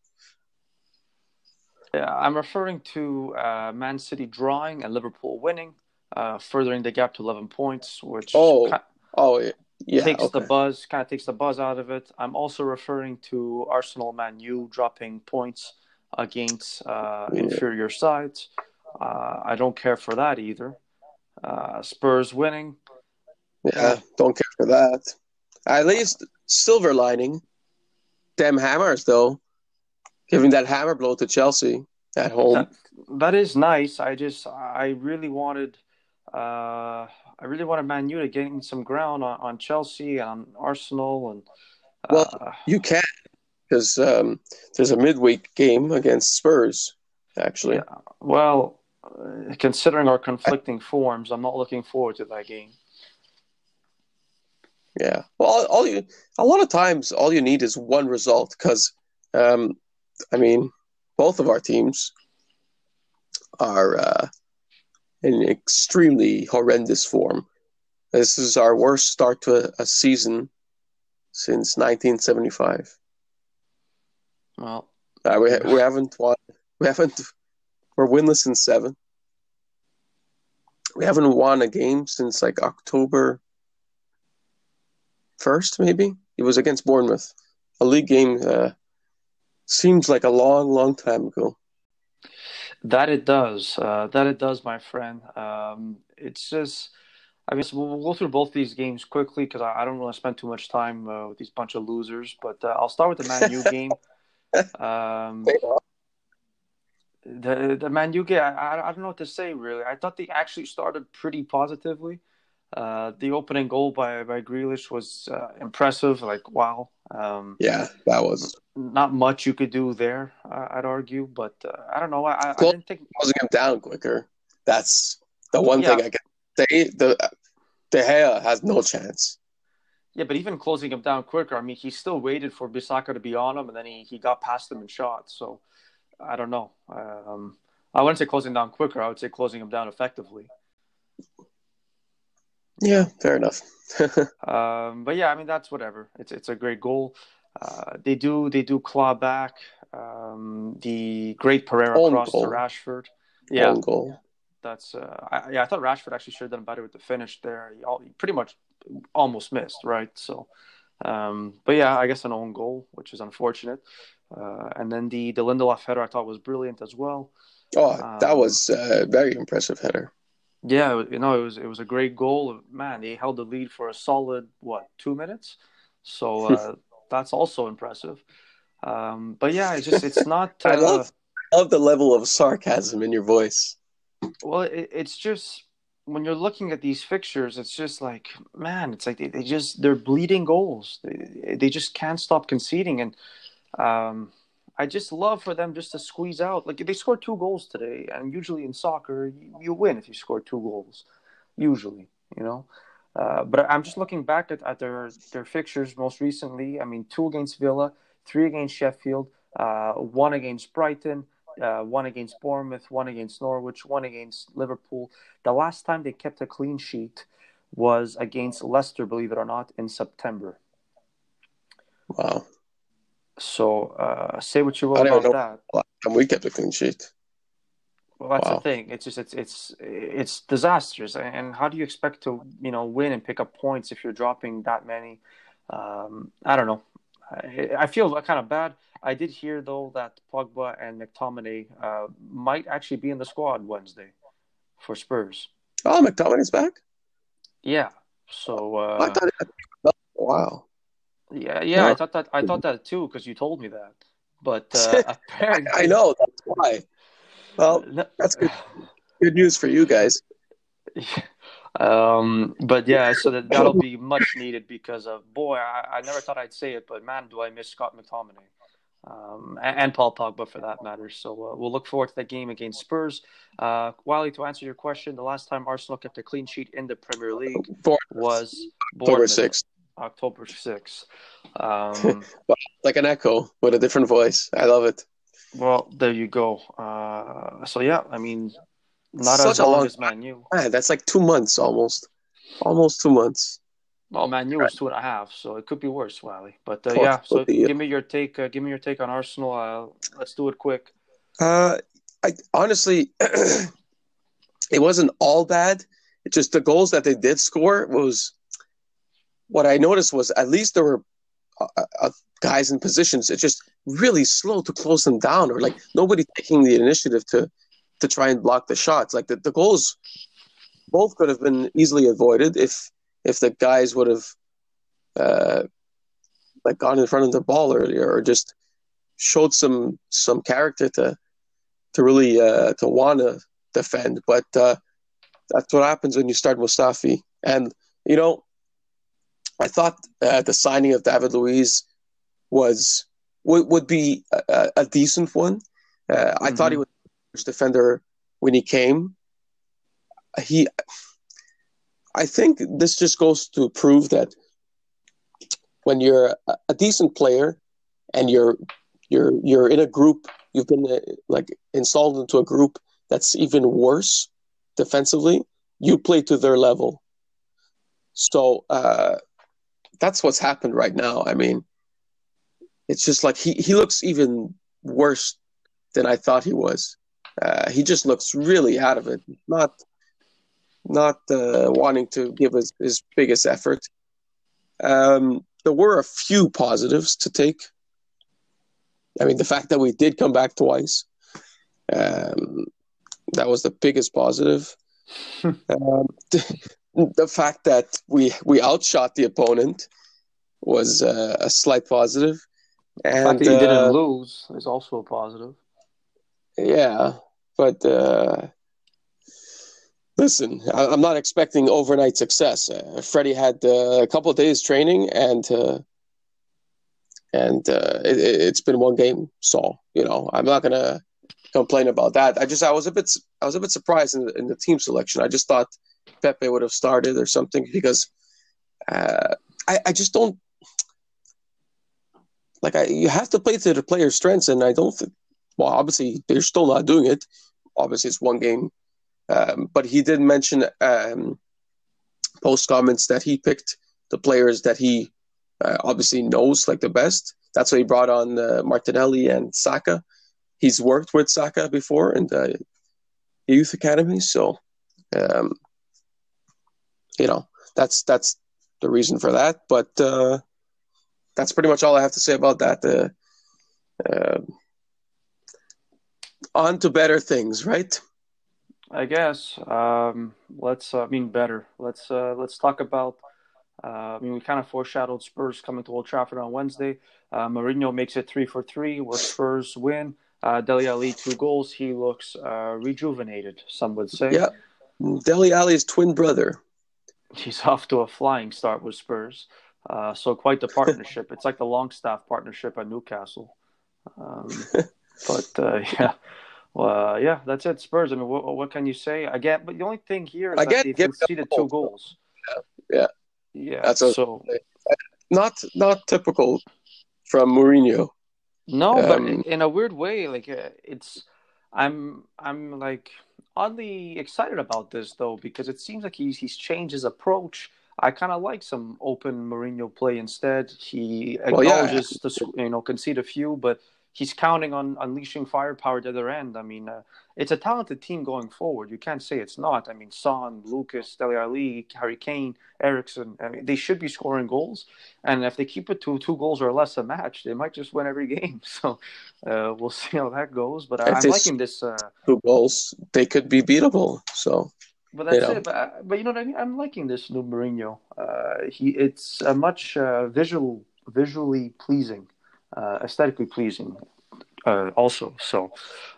Yeah, I'm referring to uh, Man City drawing and Liverpool winning, uh, furthering the gap to 11 points, which Oh, ki- Oh yeah, yeah takes the buzz, kind of takes the buzz out of it. I'm also referring to Arsenal, Man U dropping points against uh, Yeah. inferior sides. Uh, I don't care for that either. Uh, Spurs winning. yeah. Don't care for that. At least silver lining. Them hammers, though, giving that hammer blow to Chelsea at home. That, that is nice. I just, I really wanted, uh, I really wanted Man U to gain some ground on, on Chelsea and on Arsenal, and uh, well, you can because um, there's a midweek game against Spurs. Actually, yeah. well, uh, considering our conflicting forms, I'm not looking forward to that game. Yeah, well, all, all you a lot of times all you need is one result because, um, I mean, both of our teams are uh, in extremely horrendous form. This is our worst start to a, a season since 1975. Well, uh, we we haven't won. We haven't. We're winless in seven. We haven't won a game since like October first, maybe. It was against Bournemouth. A league game uh, seems like a long, long time ago. That it does. Uh, that it does, my friend. Um, it's just. I mean, so we'll go through both these games quickly because I, I, don't want to spend too much time uh, with these bunch of losers. But uh, I'll start with the Man U game. Um, the the Man U game, I, I don't know what to say really. I thought they actually started pretty positively. Uh, the opening goal by by Grealish was uh, impressive. Like wow. Um, yeah, that was not much you could do there. I'd argue, but uh, I don't know. I, I didn't think closing him down quicker. That's the one yeah. thing I can say. The De Gea has no chance. Yeah, but even closing him down quicker, I mean, he still waited for Bissaka to be on him, and then he, he got past him and shot. So I don't know. Um, I wouldn't say closing down quicker. I would say closing him down effectively. Yeah, fair enough. um, but yeah, I mean that's whatever. It's it's a great goal. Uh, they do they do claw back um, the great Pereira Own cross goal. to Rashford. Yeah, Own goal. That's uh, I, yeah. I thought Rashford actually should have done better with the finish there. He, all, he pretty much almost missed, right? So, um, but yeah, I guess an own goal, which is unfortunate. Uh, and then the the Lindelof header I thought was brilliant as well. Oh, that um, was a very impressive header. Yeah, you know, it was it was a great goal. Man, they held the lead for a solid what two minutes, so uh, that's also impressive. Um, but yeah, it's just it's not. Uh, I love I love the level of sarcasm in your voice. Well, it, it's just when you're looking at these fixtures, it's just like man, it's like they, they just they're bleeding goals. They they just can't stop conceding, and um, I just love for them just to squeeze out. Like they scored two goals today, and usually in soccer you, you win if you score two goals. Usually, you know. Uh, but I'm just looking back at, at their their fixtures most recently. I mean, two against Villa, three against Sheffield, uh, one against Brighton, uh, one against Bournemouth, one against Norwich, one against Liverpool. The last time they kept a clean sheet was against Leicester, believe it or not, in September. Wow. So uh, say what you will about that. And we kept a clean sheet. Well, that's wow. the thing. It's just it's it's it's disastrous. And how do you expect to you know win and pick up points if you're dropping that many? Um, I don't know. I, I, feel kind of bad. I did hear though that Pogba and McTominay uh, might actually be in the squad Wednesday for Spurs. Oh, McTominay's back. Yeah. So uh, I thought. Wow. Yeah, yeah, I thought that I thought that too because you told me that. But uh, apparently, I know that's why. Well, that's good. Good news for you guys. Um, but yeah, so that that'll be much needed because of boy, I, I never thought I'd say it, but man, do I miss Scott McTominay. Um, and, and, Paul Pogba for that matter. So uh, we'll look forward to that game against Spurs. Uh, Wiley, to answer your question, the last time Arsenal kept a clean sheet in the Premier League was October 6th. October 6th. Um, like an echo with a different voice. I love it. Well, there you go. Uh, so, yeah, I mean, not Such as long, long as Man U. Man, that's like two months almost. Almost two months. Well, Man U was two and a half, so it could be worse, Wally. But uh, yeah, so give me your take. Uh, give me your take on Arsenal. Uh, let's do it quick. Uh, I honestly, it wasn't all bad. It just the goals that they did score was what I noticed was at least there were uh, uh, uh, guys in positions. It's just really slow to close them down, or like nobody taking the initiative to to try and block the shots. Like the, the goals, both could have been easily avoided if if the guys would have uh, like gone in front of the ball earlier or just showed some some character to to really uh, to want to defend. But uh, that's what happens when you start Mustafi. And you know, I thought uh, the signing of David Luiz was would, would be a, a decent one. Mm-hmm. I thought he was a defender when he came. He, I think this just goes to prove that when you're a decent player and you're you're you're in a group you've been uh, like installed into a group that's even worse defensively you play to their level so uh, that's what's happened right now. I mean it's just like he, he looks even worse than i thought he was. Uh, he just looks really out of it. Not not uh, wanting to give his, his biggest effort. Um, there were a few positives to take. I mean, the fact that we did come back twice, um, that was the biggest positive. um, the fact that we we outshot the opponent was uh, a slight positive. And the fact that you uh, didn't lose is also a positive. Yeah, but uh, listen, I, am not expecting overnight success. Uh, Freddie had uh, a couple of days training, and uh, and uh, it, has been one game. So you know, I'm not gonna complain about that. I just I was a bit I was a bit surprised in the, in the team selection. I just thought Pepe would have started or something because uh, I I just don't like I you have to play to the player's strengths, and I don't think. Well, obviously they're still not doing it. Obviously, it's one game, um, but he did mention um, post comments that he picked the players that he uh, obviously knows like the best. That's why he brought on uh, Martinelli and Saka. He's worked with Saka before in the youth academy, so um, you know that's that's the reason for that. But uh, that's pretty much all I have to say about that. Uh, uh, on to better things, right? I guess. Um, let's. Uh, I mean, better. Let's. Uh, let's talk about uh, I mean, we kind of foreshadowed Spurs coming to Old Trafford on Wednesday. Uh, Mourinho makes it three for three, where Spurs win. Uh, Dele Alli two goals. He looks uh, rejuvenated. Some would say. Yeah, Dele Alli's twin brother. He's off to a flying start with Spurs. Uh, so quite the partnership. it's like the Longstaff partnership at Newcastle. Um, but uh, yeah. Well, yeah, that's it. Spurs. I mean, what, what, can you say? I get, but the only thing here is I that they conceded two goals. Yeah, yeah. Yeah, that's so not not typical from Mourinho. No, um, but in a weird way, like uh, it's I'm I'm like oddly excited about this though because it seems like he's he's changed his approach. I kind of like some open Mourinho play instead. He acknowledges well, yeah. the you know concede a few, but he's counting on unleashing firepower at the other end. I mean, uh, it's a talented team going forward. You can't say it's not. I mean, Son, Lucas, Dele Alli, Harry Kane, Eriksen, I mean, they should be scoring goals. And if they keep it to two goals or less a match, they might just win every game. So uh, we'll see how that goes. But I, am liking this. Uh, two goals, they could be beatable. So. But that's you know. it. But, uh, but you know what I mean. I'm liking this new Mourinho. Uh, he it's a much uh, visual, visually pleasing uh, aesthetically pleasing uh, also. So,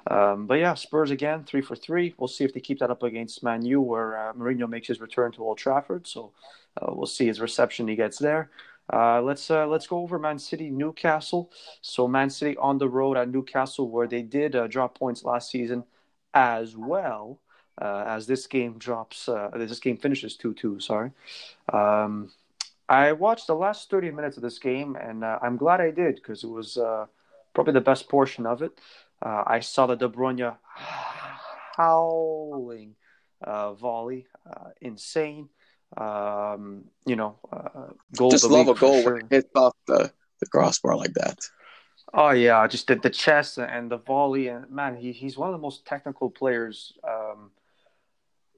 um, but yeah, Spurs again, three for three. We'll see if they keep that up against Man U, where uh, Mourinho makes his return to Old Trafford. So, uh, we'll see his reception he gets there. Uh, let's uh, let's go over Man City Newcastle. So Man City on the road at Newcastle, where they did uh, drop points last season, as well as this game drops. this game finishes two two. Sorry. Um, I watched the last 30 minutes of this game, and uh, I'm glad I did because it was uh, probably the best portion of it. Uh, I saw the De Bruyne howling uh, volley, uh, insane. Um, you know, uh, goal. Just love a goal sure. when it hits off the, the crossbar like that. Oh yeah, just the, the chest and the volley, and man, he, he's one of the most technical players um,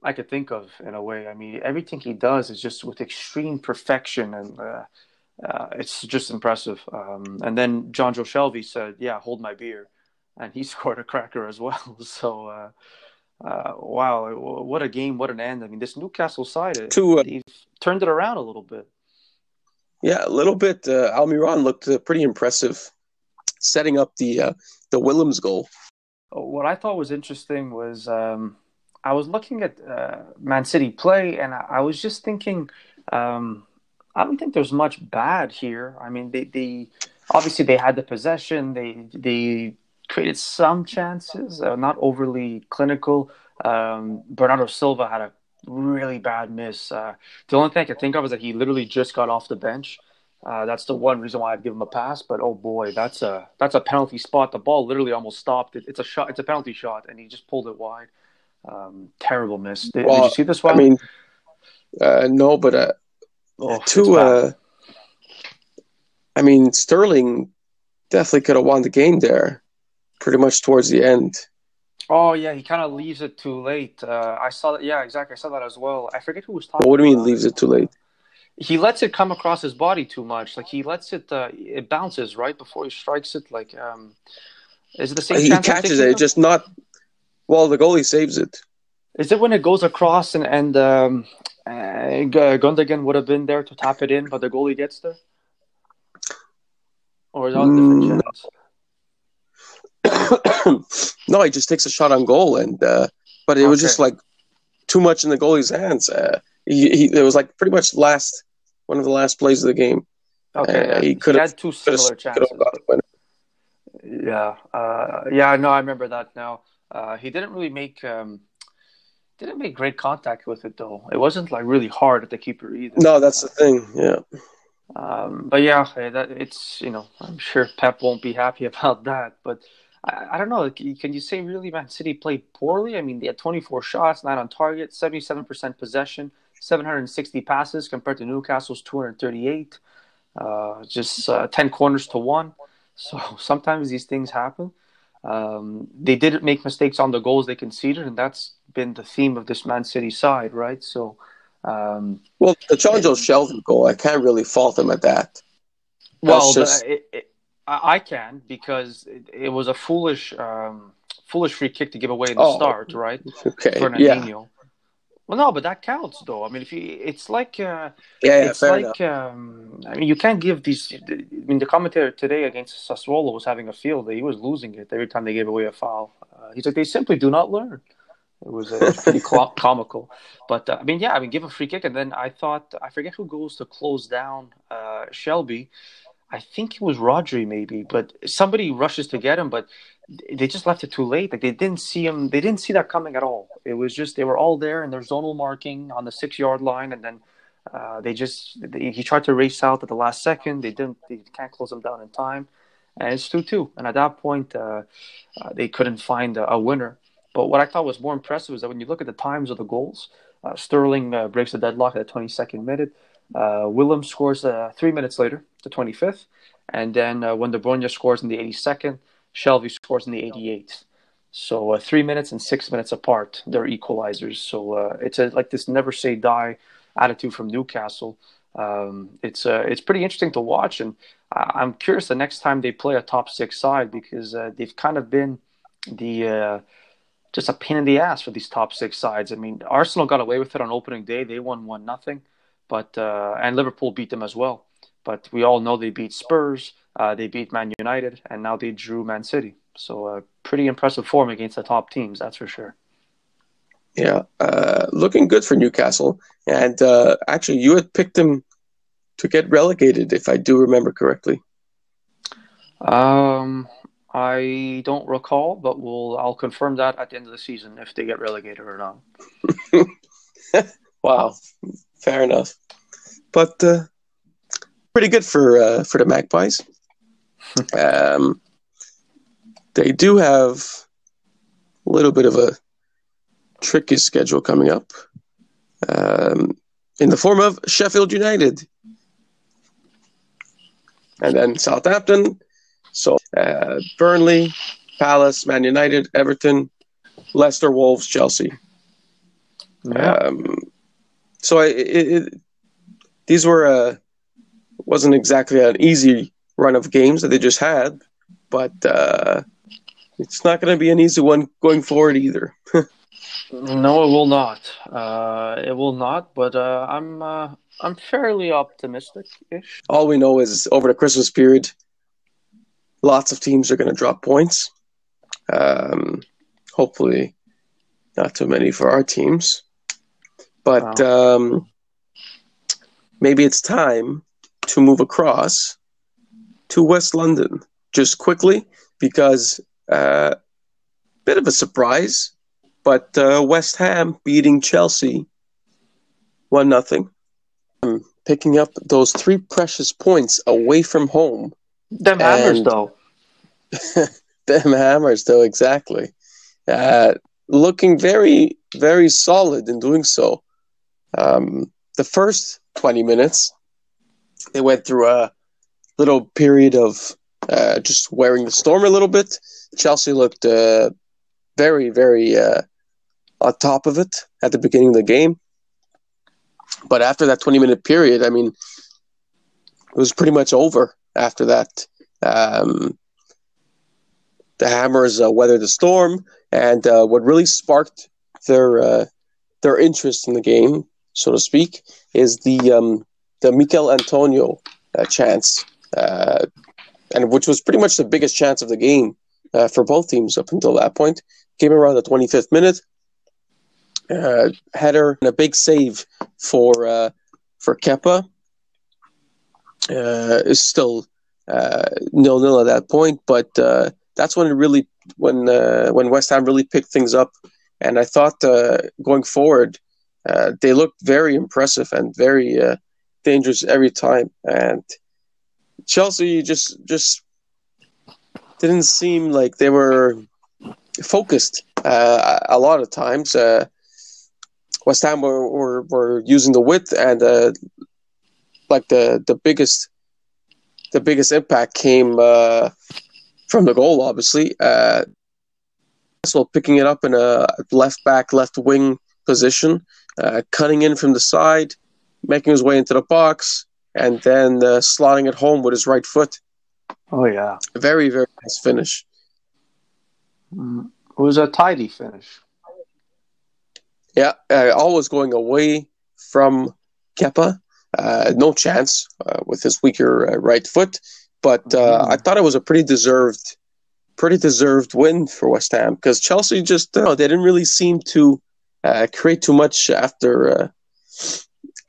I could think of in a way. I mean, everything he does is just with extreme perfection, and uh, uh, it's just impressive. Um, and then Jonjo Shelvey said, "Yeah, hold my beer," and he scored a cracker as well. So, uh, uh wow, what a game! What an end! I mean, this Newcastle side, Two, uh, turned it around a little bit. Yeah, a little bit. Uh, Almiron looked uh, pretty impressive, setting up the uh, the Willems goal. What I thought was interesting was um, I was looking at uh, Man City play, and I, I was just thinking, um, I don't think there's much bad here. I mean, they, they obviously they had the possession, they they created some chances, uh, not overly clinical. Um, Bernardo Silva had a really bad miss. Uh, the only thing I can think of is that he literally just got off the bench. Uh, that's the one reason why I'd give him a pass. But oh boy, that's a that's a penalty spot. The ball literally almost stopped. It, it's a shot. It's a penalty shot, and he just pulled it wide. Um, terrible miss. Did, well, did, you see this one? I mean, uh, no, but uh, oh, two. Uh, I mean, Sterling definitely could have won the game there, pretty much towards the end. Oh yeah, he kind of leaves it too late. Uh, I saw that. Yeah, exactly. I saw that as well. I forget who was talking. What do you mean leaves it too late? He lets it come across his body too much. Like he lets it. Uh, it bounces right before he strikes it. Like, um, is it the same? He catches it, just not. Well, the goalie saves it. Is it when it goes across and and um, uh, Gundogan would have been there to tap it in, but the goalie gets there? Or is that a different mm, chance? no, he just takes a shot on goal, and uh, but it okay. was just like too much in the goalie's hands. Uh, he, he, it was like pretty much last one of the last plays of the game. Okay, uh, he could have had two similar chances. Yeah, uh, yeah, no, I remember that now. Uh, he didn't really make um, didn't make great contact with it though. It wasn't like really hard at the keeper either. No, that's the thing. Yeah. Um, but yeah, that it's you know I'm sure Pep won't be happy about that, but I, I, don't know. Can you say really Man City played poorly? I mean, they had 24 shots, nine on target, 77% possession, 760 passes compared to Newcastle's 238. Uh, just uh, 10 corners to one. So sometimes these things happen. Um, they didn't make mistakes on the goals they conceded, and that's been the theme of this Man City side, right? So, um, well, the Jonjo Shelvey goal, I can't really fault them at that. Well, just... it, it, I can because it, it was a foolish, um, foolish free kick to give away in the oh, start, right? Okay. Yeah. Well, no, but that counts, though. I mean, if you, it's like, uh, yeah, yeah, it's like, um, I mean, you can't give these. I mean, the commentator today against Sassuolo was having a field day. He was losing it every time they gave away a foul. Uh, he's like, they simply do not learn. It was, uh, pretty comical, but uh, I mean, yeah, I mean, give a free kick, and then I thought I forget who goes to close down uh, Shelvey, I think it was Rodri maybe, but somebody rushes to get him, but they just left it too late. Like they didn't see him, they didn't see that coming at all. It was just they were all there and their zonal marking on the six yard line, and then uh, they just they, he tried to race out at the last second. They didn't, they can't close him down in time, and it's two two. And at that point, uh, uh, they couldn't find a, a, winner. But what I thought was more impressive is that when you look at the times of the goals, uh, Sterling uh, breaks the deadlock at the 22nd minute. Uh, Willem scores uh, three minutes later, the 25th. And then when De Bruyne scores in the 82nd, Shelvey scores in the 88th. So uh, three minutes and six minutes apart, they're equalizers. So uh, it's a, like this never say die attitude from Newcastle. Um, it's uh, it's pretty interesting to watch, and I'm curious the next time they play a top six side because uh, they've kind of been the uh, just a pain in the ass for these top six sides. I mean, Arsenal got away with it on opening day; they won one nothing but uh, and Liverpool beat them as well. But we all know they beat Spurs, uh, they beat Man United, and now they drew Man City. So uh, pretty impressive form against the top teams, that's for sure. Yeah, uh, looking good for Newcastle. And uh, actually, you had picked them to get relegated, if I do remember correctly. Um, I don't recall, but we'll I'll confirm that at the end of the season if they get relegated or not. wow, fair enough. But uh, pretty good for uh, for the Magpies. Um, they do have a little bit of a tricky schedule coming up um, in the form of Sheffield United. And then Southampton, so uh, Burnley, Palace, Man United, Everton, Leicester, Wolves, Chelsea. Yeah. Um, so it, it, these were uh, wasn't exactly an easy run of games that they just had, but uh, it's not going to be an easy one going forward either. No, it will not. Uh, it will not. But uh, I'm uh, I'm fairly optimistic-ish. All we know is over the Christmas period, lots of teams are going to drop points. Um, hopefully, not too many for our teams. But um, maybe it's time to move across to West London just quickly because a uh, bit of a surprise, but uh, West Ham beating Chelsea one nothing, picking up those three precious points away from home. Them hammers, though. them hammers, though. Exactly. Uh, looking very, very solid in doing so. Um, the first 20 minutes, they went through a little period of uh, just wearing the storm a little bit. Chelsea looked uh, very, very uh, on top of it at the beginning of the game. But after that 20 minute period, I mean, it was pretty much over after that. Um, the Hammers uh, weathered the storm, and uh, what really sparked their uh, their interest in the game so to speak, is the um, the Michail Antonio chance, uh, and which was pretty much the biggest chance of the game uh, for both teams up until that point. Came around the 25th minute, uh, header and a big save for uh, for Kepa. Uh, is still nil nil at that point, but that's when it really when when West Ham really picked things up. And I thought going forward, uh, they looked very impressive and very uh, dangerous every time. And Chelsea just just didn't seem like they were focused uh, a lot of times. Uh, West Ham were, were, were using the width and uh, like the the biggest the biggest impact came uh, from the goal, obviously. Uh, so picking it up in a left back, left wing position, uh, cutting in from the side, making his way into the box, and then uh, slotting it home with his right foot. Oh yeah, very very nice finish. Mm, it was a tidy finish. Yeah, uh, always going away from Kepa. Uh, no chance uh, with his weaker uh, right foot, but mm-hmm. I thought it was a pretty deserved, pretty deserved win for West Ham because Chelsea just you know, they didn't really seem to uh, create too much after uh,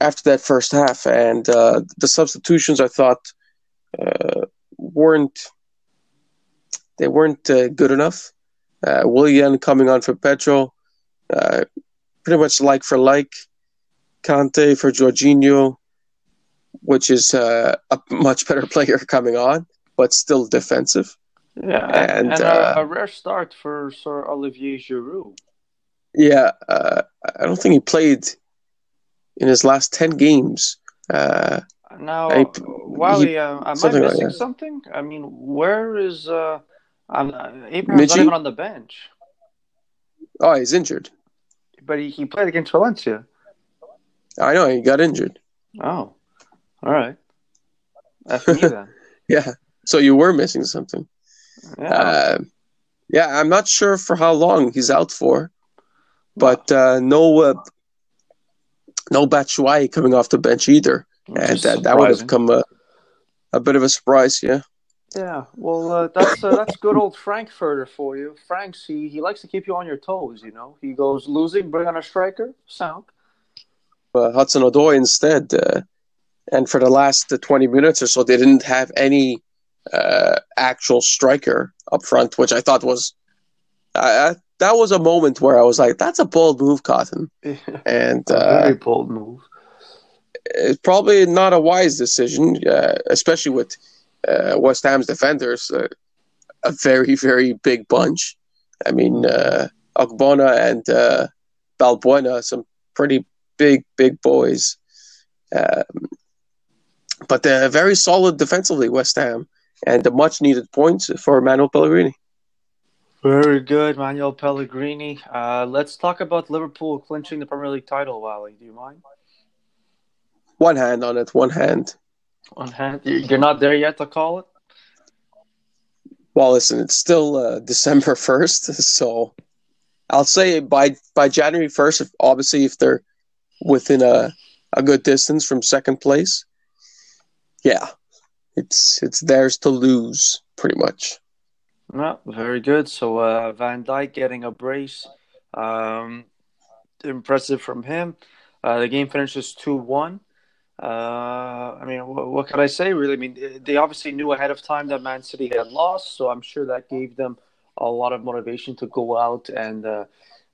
after that first half, and uh, the substitutions I thought uh, weren't they weren't uh, good enough. Uh, Willian coming on for Pedro, pretty much like for like. Kante for Jorginho, which is a much better player coming on, but still defensive. Yeah, and, and a, a, rare start for Sir Olivier Giroud. Yeah, uh, I don't think he played in his last ten games. Uh, now, he, Wally, he, uh, am I missing like something? I mean, where is uh, I'm, uh, Abraham's not even on the bench? Oh, he's injured. But he, he played against Valencia. I know he got injured. Oh, all right. That's me then. yeah. So you were missing something. Yeah. Uh, yeah, I'm not sure for how long he's out for. But uh, no, uh, no Batshuayi coming off the bench either, and that, that would have come a, a bit of a surprise. Yeah. Yeah, well, uh, that's uh, that's good old Frankfurter for you. Franks, he, he likes to keep you on your toes. You know, he goes losing, bring on a striker, sound. Uh, Hudson Odoi instead, uh, and for the last twenty minutes or so, they didn't have any uh, actual striker up front, which I thought was I, that was a moment where I was like, "That's a bold move, Cotton," and uh, very bold move. It's probably not a wise decision, uh, especially with uh, West Ham's defenders, uh, a very very big bunch. I mean, uh, Ogbonna and uh, Balbuena, some pretty big big boys, um, but they're very solid defensively, West Ham, and a much needed points for Manuel Pellegrini. Very good, Manuel Pellegrini. Uh, let's talk about Liverpool clinching the Premier League title, Wally. Do you mind? One hand on it, one hand. One hand. You're not there yet to call it? Well, listen, it's still uh, December 1st, so I'll say by by January first, obviously if they're within a a good distance from second place, yeah, it's it's theirs to lose pretty much. Well, very good. So uh, Van Dijk getting a brace, um, impressive from him. Uh, the game finishes two one. Uh, I mean, what, what, can I say? Really, I mean, they obviously knew ahead of time that Man City had lost, so I'm sure that gave them a lot of motivation to go out and uh,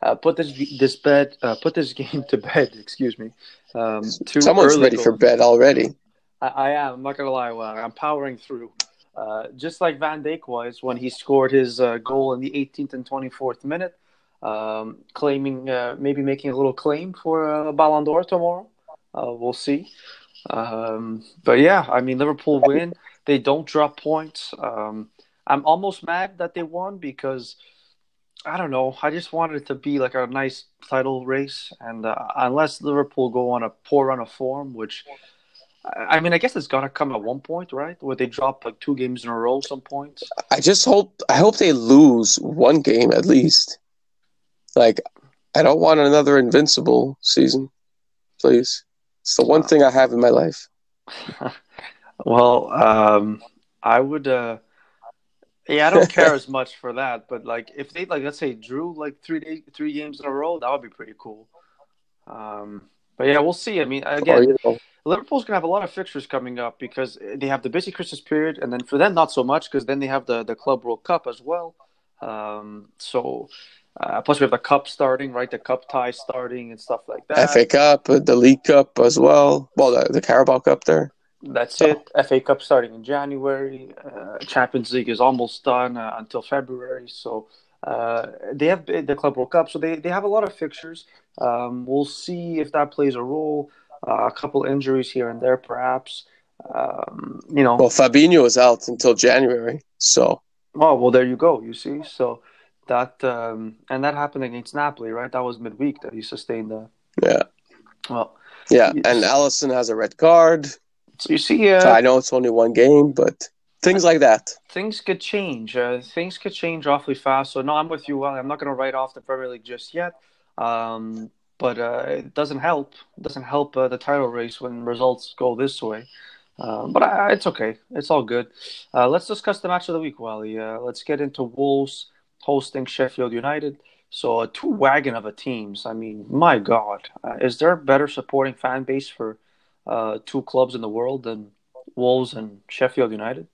uh, put this this bed, uh, put this game to bed. Excuse me. Um, Someone's ready goals. for bed already. I, I, am. I'm not gonna lie. Well, I'm powering through. Uh, just like Van Dijk was when he scored his uh, goal in the 18th and 24th minute, um, claiming uh, maybe making a little claim for a Ballon d'Or tomorrow. we'll see. Um, but yeah, I mean, Liverpool win. They don't drop points. Um, I'm almost mad that they won because I don't know. I just wanted it to be like a nice title race, and uh, unless Liverpool go on a poor run of form, which I mean, I guess it's gonna come at one point, right? Where they drop like two games in a row, some points. I just hope I hope they lose one game at least. Like, I don't want another invincible season, please. It's the one thing I have in my life. well, um, I would. Uh, yeah, I don't care as much for that, but like if they like let's say drew like three day, three games in a row, that would be pretty cool. Um, but yeah, we'll see. I mean, again, oh, you know. Liverpool's gonna have a lot of fixtures coming up because they have the busy Christmas period, and then for them not so much because then they have the the Club World Cup as well. Um, so uh, plus we have the cup starting, right? The cup tie starting and stuff like that. FA Cup, the League Cup as well. Well, the, the Carabao Cup there. That's so. it. FA Cup starting in January. Uh, Champions League is almost done uh, until February. So uh, they have the Club World Cup. So they, they have a lot of fixtures. Um, we'll see if that plays a role. Uh, a couple injuries here and there, perhaps. Um, you know. Well, Fabinho is out until January. So. Oh well, there you go. You see, so that um, and that happened against Napoli, right? That was midweek that he sustained the. Yeah. Well. Yeah, and Alisson has a red card. So you see, uh, I know it's only one game, but things like that. Things could change. Uh, things could change awfully fast. So no, I'm with you. Well, I'm not going to write off the Premier League just yet. Um, but uh, it doesn't help. It doesn't help uh, the title race when results go this way. Um, but it's okay. It's all good. Uh, let's discuss the match of the week, Wally. Uh, let's get into Wolves hosting Sheffield United. So a two wagon of a teams. I mean, my God, is there a better supporting fan base for? uh, two clubs in the world than Wolves and Sheffield United?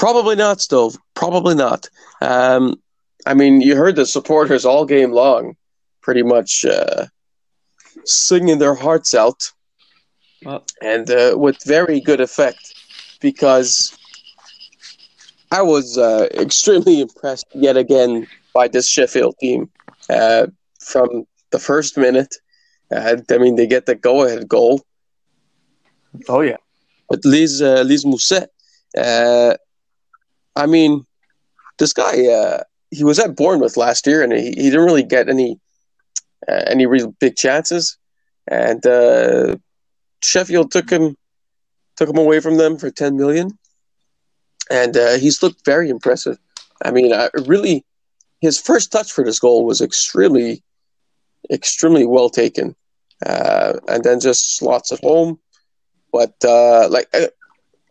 Probably not, Stove. Probably not. Um, I mean, you heard the supporters all game long, pretty much uh, singing their hearts out, well, and uh, with very good effect, because I was uh, extremely impressed yet again by this Sheffield team uh, from the first minute. Uh, I mean, they get the go-ahead goal, Oh yeah, but Lys uh, Lys Mousset. Uh, I mean, this guy. Uh, he was at Bournemouth last year, and he, he didn't really get any uh, any real big chances. And uh, Sheffield took him took him away from them for ten million, and uh, he's looked very impressive. I mean, I really, his first touch for this goal was extremely, extremely well taken, uh, and then just slots it home. But uh, like uh,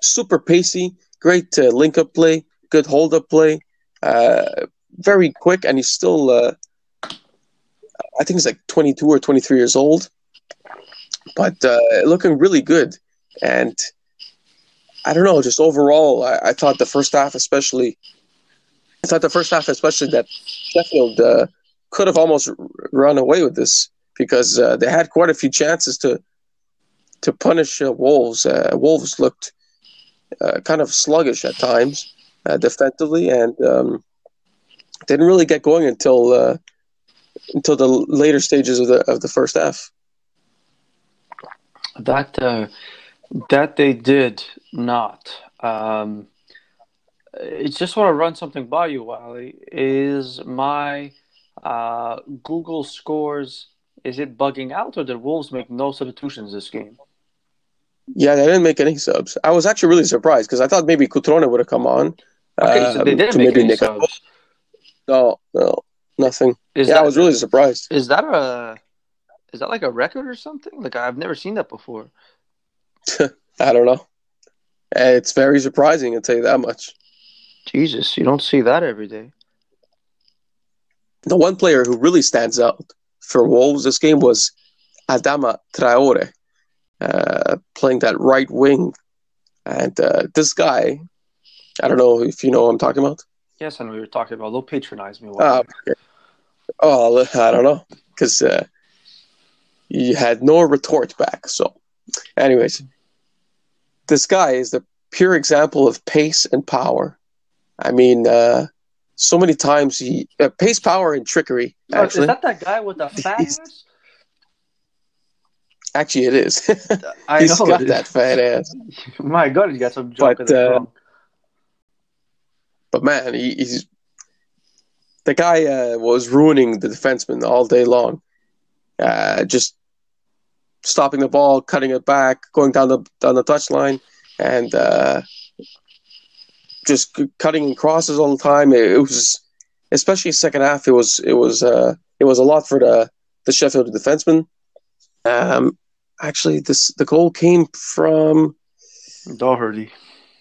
super pacey, great uh, link up play, good hold up play, uh, very quick, and he's still uh, I think he's like 22 or 23 years old, but uh, looking really good. And I don't know, just overall, I, I, thought the first half, especially, I thought the first half, especially that Sheffield uh, could have almost run away with this because uh, they had quite a few chances to to punish uh, Wolves. Uh, Wolves looked uh, kind of sluggish at times defensively and um, didn't really get going until until the later stages of the of the first half. That uh, that they did not. Um, I just want to run something by you, Wally. Is my uh, Google scores is it bugging out, or did Wolves make no substitutions this game? Yeah, they didn't make any subs. I was actually really surprised because I thought maybe Cutrone would have come on. Okay, so they um, didn't make any subs. No, no. nothing. Is yeah, that, I was really surprised. Is that a is that like a record or something? Like I've never seen that before. I don't know. It's very surprising, I'll tell you that much. Jesus, you don't see that every day. The one player who really stands out for Wolves this game was Adama Traore, uh, playing that right wing. And uh, this guy, I don't know if you know what I'm talking about. Yes, and we were talking about. Don't patronize me. Uh, okay. Oh, I don't know, because uh, you had no retort back. So, anyways, this guy is the pure example of pace and power. I mean, uh, so many times he uh, pace, power, and trickery. Actually, is that that guy with the fat ass? Actually, it is. I He's know got that fat ass. My God, he got some junk But, in the uh. But man, he, he's the guy uh, was ruining the defenseman all day long. Uh, just stopping the ball, cutting it back, going down the down the touchline, and uh, just cutting in crosses all the time. It, it was, especially second half. It was it was uh, it was a lot for the the Sheffield defenseman. Um, actually, this the goal came from Doherty.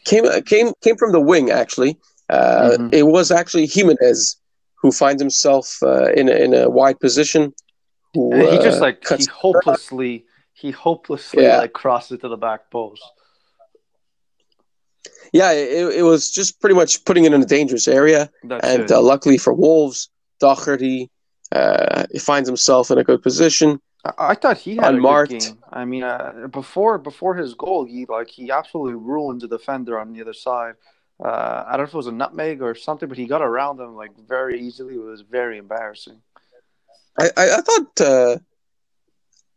came came came from the wing. Actually, uh, Mhm. it was actually Jimenez who finds himself uh, in a, in a wide position. Who he just uh, like cuts he hopelessly he hopelessly Yeah. like crossed it to the back post. yeah, it, it was just pretty much putting it in a dangerous area. That's and uh, luckily for Wolves, Doherty uh, he finds himself in a good position. I, I thought he had unmarked. a good game. I mean, uh, before before his goal, he like he absolutely ruined the defender on the other side. Uh, I don't know if it was a nutmeg or something, but he got around them like very easily. It was very embarrassing. I, I, I thought uh,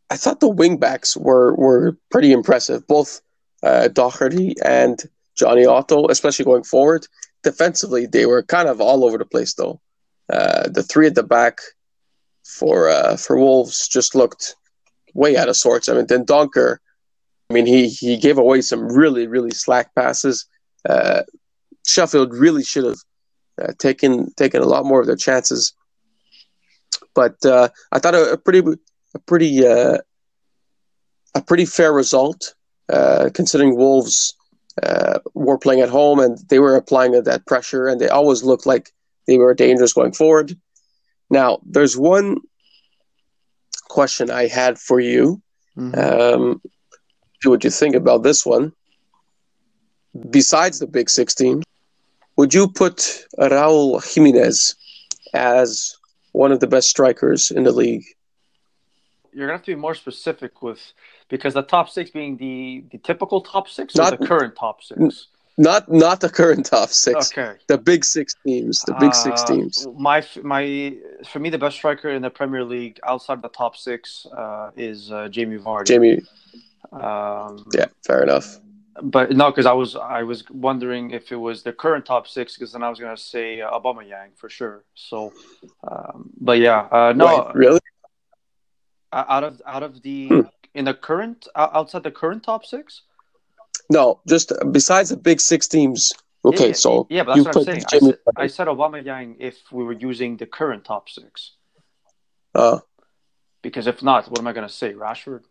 I thought the wingbacks were were pretty impressive, both uh, Doherty and Jonny Otto, especially going forward. Defensively, they were kind of all over the place, though. Uh, the three at the back for uh, for Wolves just looked way out of sorts. I mean, Dendoncker, I mean, he he gave away some really really slack passes. Uh, Sheffield really should have uh, taken taken a lot more of their chances but uh, I thought a, a pretty a pretty uh, a pretty fair result uh, considering Wolves uh, were playing at home and they were applying that pressure and they always looked like they were dangerous going forward. Now, there's one question I had for you. Mhm. Um, what you think about this one. Besides the Big 16, would you put Raul Jimenez as one of the best strikers in the league? You're gonna have to be more specific with because the top six being the the typical top six or Not- the current top six. Not not the current top six. Okay. The big six teams. The big six Uh, teams. My my for me the best striker in the Premier League outside the top six uh, is uh, Jamie Vardy. Jamie. Um, Yeah, fair enough. But no, because I was I was wondering if it was the current top six, because then I was gonna say uh, Aubameyang for sure. So, um, but yeah, uh, no, Wait, really? uh, out of out of the Hmm. in the current uh, outside the current top six. No, just besides the big six teams. Okay, yeah, so yeah, but you that's what I'm saying. I said, I said Aubameyang if we were using the current top six, uh, because if not, what am I gonna say? Rashford.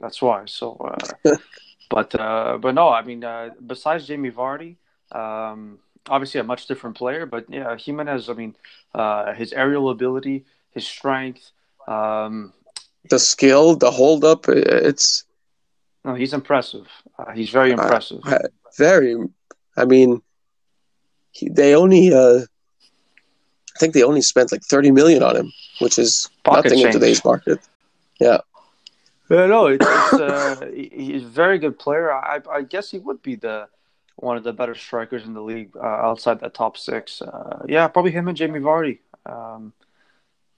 That's why. So, uh, but uh, but no, I mean, uh, besides Jamie Vardy, um, obviously a much different player, but yeah, Jimenez. I mean, uh, his aerial ability, his strength. Um, the skill, the hold up, it's no, he's impressive. Uh, he's very impressive. Very. I mean, he, they only. Uh, I think they only spent like thirty million on him, which is Pocket nothing in today's market. Yeah, no, it's, it's uh, he's a very good player. I, I guess he would be the one of the better strikers in the league uh, outside that top six. Uh, yeah, probably him and Jamie Vardy. Um,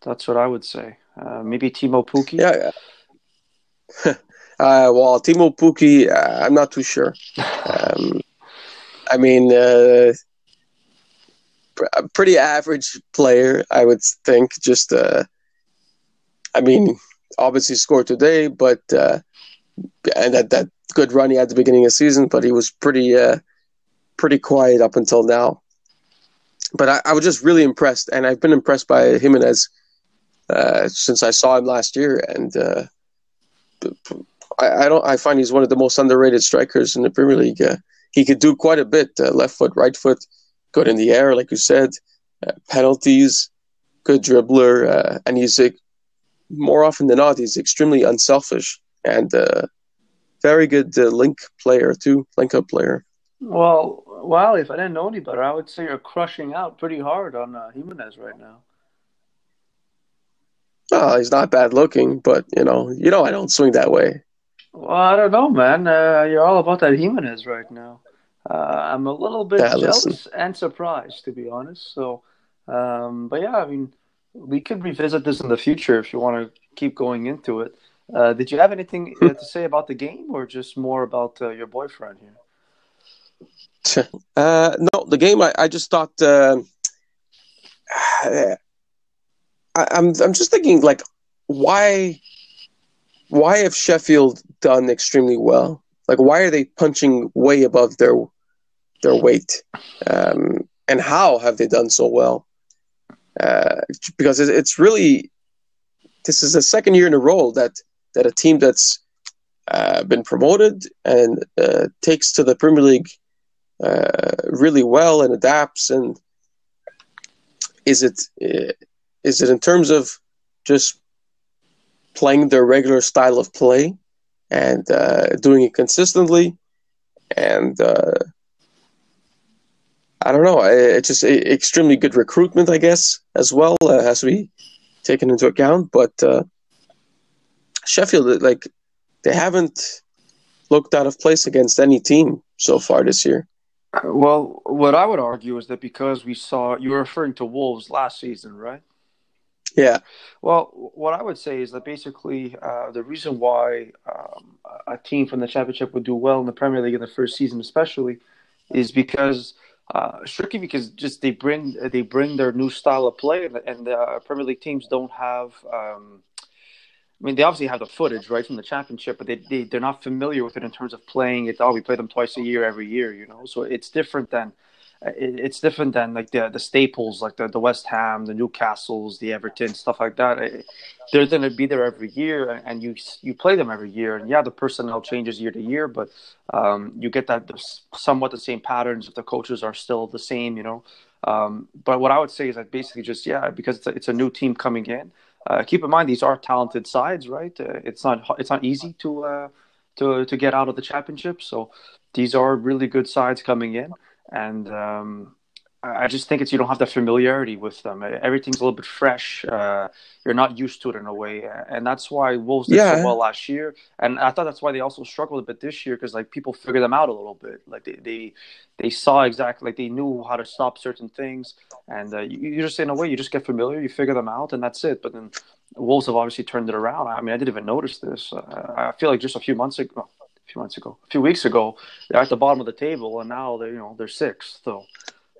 that's what I would say. Uh, maybe Teemu Pukki. Yeah. yeah. uh, well, Teemu Pukki, uh, I'm not too sure. Um, I mean, uh, a pretty average player, I would think. Just, I mean, obviously scored today, but uh, and that that good run he had at the beginning of the season, but he was pretty uh, pretty quiet up until now. but I, I, was just really impressed, and I've been impressed by Jimenez uh, since I saw him last year, and uh, I, I, don't. I find he's one of the most underrated strikers in the Premier League. Uh, he could do quite a bit: uh, left foot, right foot, good in the air, like you said, uh, penalties, good dribbler, and he's more often than not he's extremely unselfish and a very good link player too, link up player. Well, well, if I didn't know any better, I would say you're crushing out pretty hard on uh, Jimenez right now. Oh, he's not bad looking, but you know, you know, I don't swing that way. Well, I don't know, man. Uh, you're all about that Jimenez right now. Uh, I'm a little bit yeah, jealous listen. and surprised, to be honest. So, um, but yeah, I mean, we could revisit this in the future if you want to keep going into it. Uh, did you have anything uh, to say about the game, or just more about uh, your boyfriend here? Uh, no, the game. I, I just thought. Uh, I, I'm I'm just thinking like, why, why have Sheffield done extremely well? Like, why are they punching way above their their weight? Um, and how have they done so well? Uh, because it's really this is the second year in a row that that a team that's uh, been promoted and uh, takes to the Premier League uh, really well and adapts and is it uh, it in terms of just playing their regular style of play and doing it consistently and I don't know it's just extremely good recruitment I guess as well uh, has to be taken into account but uh, Sheffield like they haven't looked out of place against any team so far this year well, what I would argue is that because we saw you were referring to Wolves last season, right? Yeah. Well, what I would say is that basically uh, the reason why um, a team from the championship would do well in the Premier League in the first season, especially, is because uh, strictly because just they bring they bring their new style of play, and, and the uh, Premier League teams don't have. Um, I mean, they obviously have the footage right from the championship, but they, they they're not familiar with it in terms of playing it. Oh, we play them twice a year, every year, you know. So it's different than it's different than like the the staples, like the, the West Ham, the Newcastles, the Everton, stuff like that. They're going to be there every year, and you you play them every year. And yeah, the personnel changes year to year, but um, you get that somewhat the same patterns if the coaches are still the same, you know. Um, but what I would say is that basically just yeah, because it's a, it's a new team coming in. Uh, keep in mind these are talented sides, right? Uh, it's not it's not easy to uh, to to get out of the championship. So these are really good sides coming in, and um, I just think it's you don't have the familiarity with them. Everything's a little bit fresh. Uh, you're not used to it in a way, and that's why Wolves did yeah. so well last year. And I thought that's why they also struggled a bit this year because like people figured them out a little bit. Like they they, they saw exactly like they knew how to stop certain things, and uh, you, you, just in a way you just get familiar, you figure them out, and that's it. But then Wolves have obviously turned it around. I mean, I didn't even notice this. Uh, I feel like just a few months ago. Few months ago, a few weeks ago, they're at the bottom of the table, and now they're you know they're sixth. So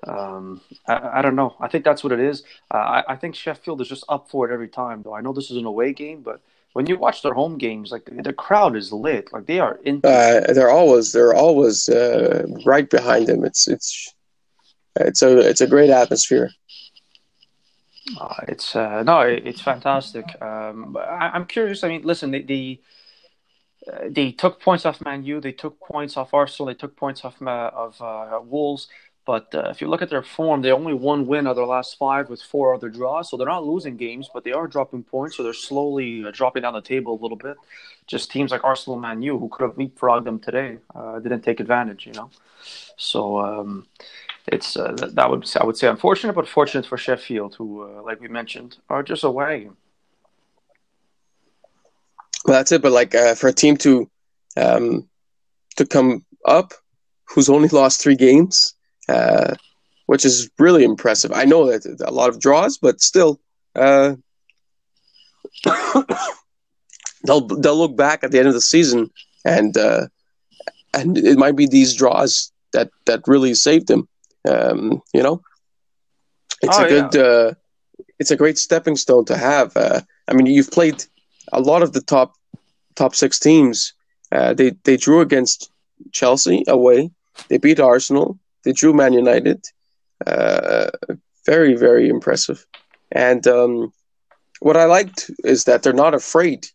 um, I, I, don't know. I think that's what it is. Uh, I, I, think Sheffield is just up for it every time, though. I know this is an away game, but when you watch their home games, like the crowd is lit. Like they are in. Uh, they're always they're always uh, right behind them. It's it's it's a it's a great atmosphere. Uh, it's uh, no, it's fantastic. Um, I, am curious. I mean, listen, the, they uh, they took points off Man U. They took points off Arsenal. They took points off uh, of Wolves. But uh, if you look at their form, they only won one win of their last five with four other draws. So they're not losing games, but they are dropping points. So they're slowly uh, dropping down the table a little bit. Just teams like Arsenal, Man U, who could have leapfrogged them today, uh, didn't take advantage. You know, so um, it's uh, that, would I would say unfortunate, but fortunate for Sheffield, who, uh, like we mentioned, are just away. Well, that's it. But like uh, for a team to um, to come up, who's only lost three games uh, which is really impressive. I know that a lot of draws, but still, uh, they'll they'll look back at the end of the season and uh, and it might be these draws that that really saved them. Um, you know, it's oh, a good, yeah. uh, it's a great stepping stone to have. Uh, I mean, you've played a lot of the top top six teams. Uh, they they drew against Chelsea away. They beat Arsenal. They drew Man United. Uh, very very impressive. And um, what I liked is that they're not afraid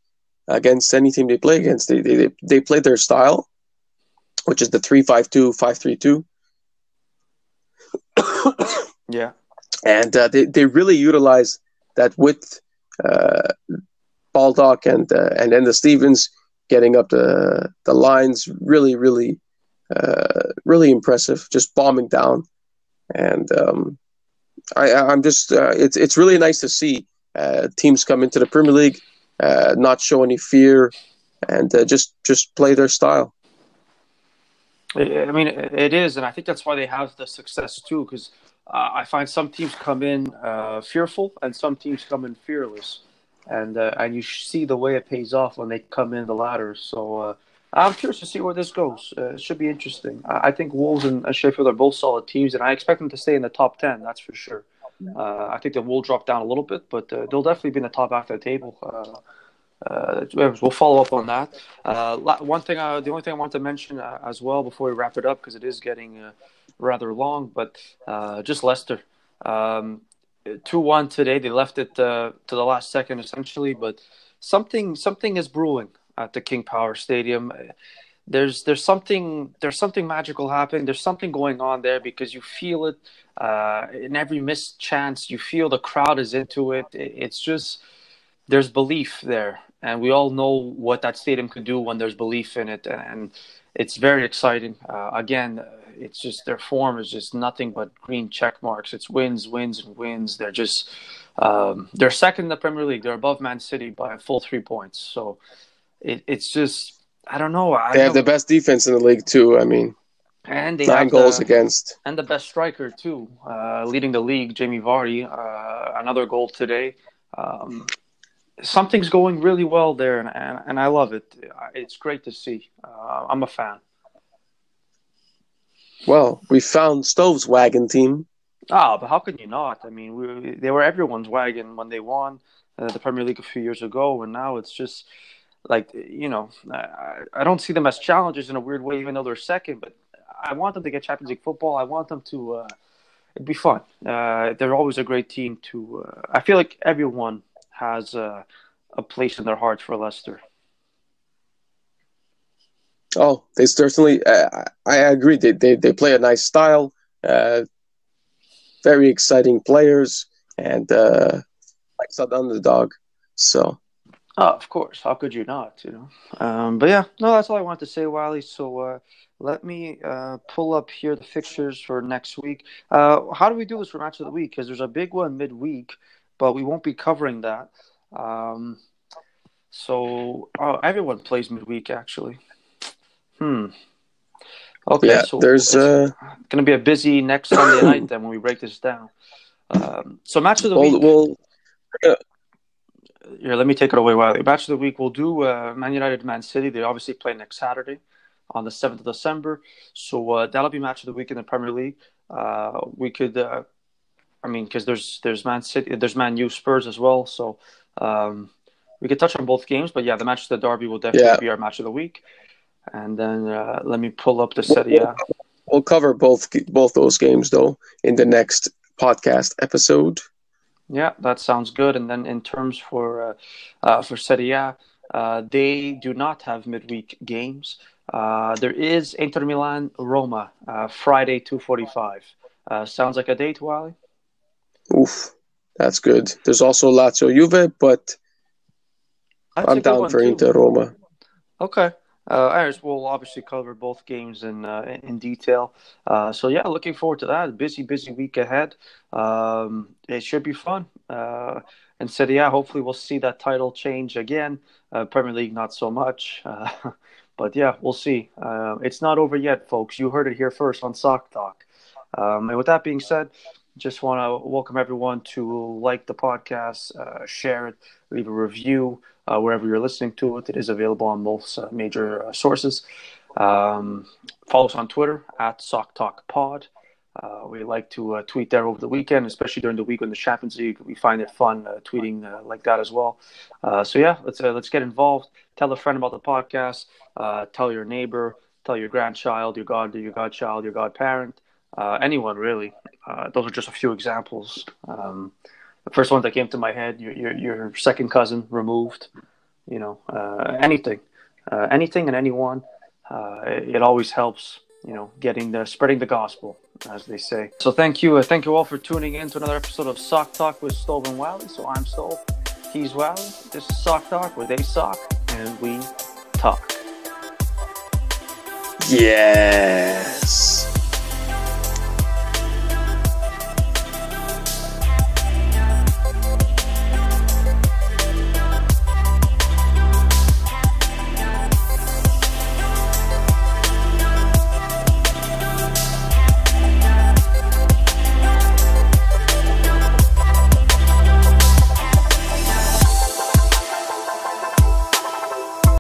against any team they play against. They they they play their style, which is the three five two five three two. Yeah. And uh, they they really utilize that width. Baldock and uh, and the Stevens getting up the the lines really really uh, really impressive just bombing down and um, I I'm just uh, it's it's really nice to see uh, teams come into the Premier League uh, not show any fear and uh, just just play their style. I mean, it is, and I think that's why they have the success too. Because uh, I find some teams come in uh, fearful, and some teams come in fearless, and uh, and you see the way it pays off when they come in the latter. So uh, I'm curious to see where this goes. Uh, it should be interesting. I, I think Wolves and Sheffield are both solid teams, and I expect them to stay in the top ten. That's for sure. Uh, I think they will drop down a little bit, but they'll definitely be in the top half of the table. Uh, we'll follow up on that. Uh, one thing, uh, the only thing I want to mention uh, as well before we wrap it up, because it is getting uh, rather long, but uh, just Leicester. Um, 2 1 today. They left it to the last second, essentially, but something something is brewing at the King Power Stadium. There's there's something there's something magical happening. There's something going on there because you feel it in every missed chance. You feel the crowd is into it. It's just there's belief there and we all know what that stadium could do when there's belief in it, and it's very exciting. Uh, again, it's just their form is just nothing but green check marks. It's wins, wins, and wins. They're just um, they're second in the Premier League. They're above Man City by a full three points. So it, it's just I don't know. I they have know. the best defense in the league too. I mean, and they nine goals the, against, and the best striker too, uh, leading the league. Jamie Vardy, uh, another goal today. Um, something's going really well there, and, and, and I love it. It's great to see. Uh, I'm a fan. Well, we found Stove's wagon team. Oh, but how can you not? I mean, we, they were everyone's wagon when they won uh, the Premier League a few years ago, and now it's just like you know, I, I don't see them as challengers in a weird way, even though they're second. But I want them to get Champions League football. I want them to. Uh, it'd be fun. Uh, they're always a great team to. Uh, I feel like everyone has a, a place in their hearts for Leicester. Oh, they certainly. Uh, I agree. They, they they play a nice style. Uh, very exciting players, and uh, like an underdog. So. Oh, of course. How could you not? You know. Um, but yeah, no, that's all I wanted to say, Wiley. So uh, let me uh, pull up here the fixtures for next week. Uh, how do we do this for match of the week? Because there's a big one midweek but we won't be covering that. Um, so oh, everyone plays midweek actually. Hmm. Okay, yeah, so there's uh... going to be a busy next Sunday night then when we break this down. Um, so match of the we'll, week. We'll, yeah. Here, let me take it away, Wiley. Match of the week. We'll do uh, Man United, Man City. They obviously play next Saturday on the seventh of December. So uh, that'll be match of the week in the Premier League. Uh, we could uh, I mean, because there's there's Man City, there's Man U, Spurs as well. So um, we could touch on both games, but yeah, the match of the derby will definitely yeah. be our match of the week. And then uh, let me pull up the Serie We'll, we'll cover both both those games though in the next podcast episode. Yeah, that sounds good. And then in terms for uh, uh, for Serie A, uh, they do not have midweek games. Uh, there is Inter Milan Roma uh, Friday two forty five. Uh, sounds like a date, Wally. Oof, that's good. There's also Lazio Juve, but that's I'm down for too. Inter Roma. Okay. Uh, Iris will obviously cover both games in uh, in detail. Uh, so yeah, looking forward to that. Busy, busy week ahead. Um, it should be fun. Uh, and said, yeah, hopefully we'll see that title change again. Uh, Premier League, not so much. Uh, but yeah, we'll see. Uh, it's not over yet, folks. You heard it here first on Sock Talk. Um, and with that being said, just want to welcome everyone to like the podcast, uh, share it, leave a review uh, wherever you're listening to it. It is available on most uh, major uh, sources. Um, follow us on Twitter at Sock Talk Pod. Uh, we like to uh, tweet there over the weekend, especially during the week when the Champions League. We find it fun tweeting like that as well. so yeah, let's let's get involved. Tell a friend about the podcast. tell your neighbor. Tell your grandchild, your god, your godchild, your godparent uh, anyone really. Uh, those are just a few examples. Um, the first one that came to my head: your your, your second cousin removed. You know, uh, anything, uh, anything, and anyone. Uh, it, it, always helps. You know, getting the spreading the gospel, as they say. So thank you, uh, thank you all for tuning in to another episode of Sock Talk with Stove and Wally. So I'm Stove, he's Wally. This is Sock Talk, where they sock and we talk. Yes.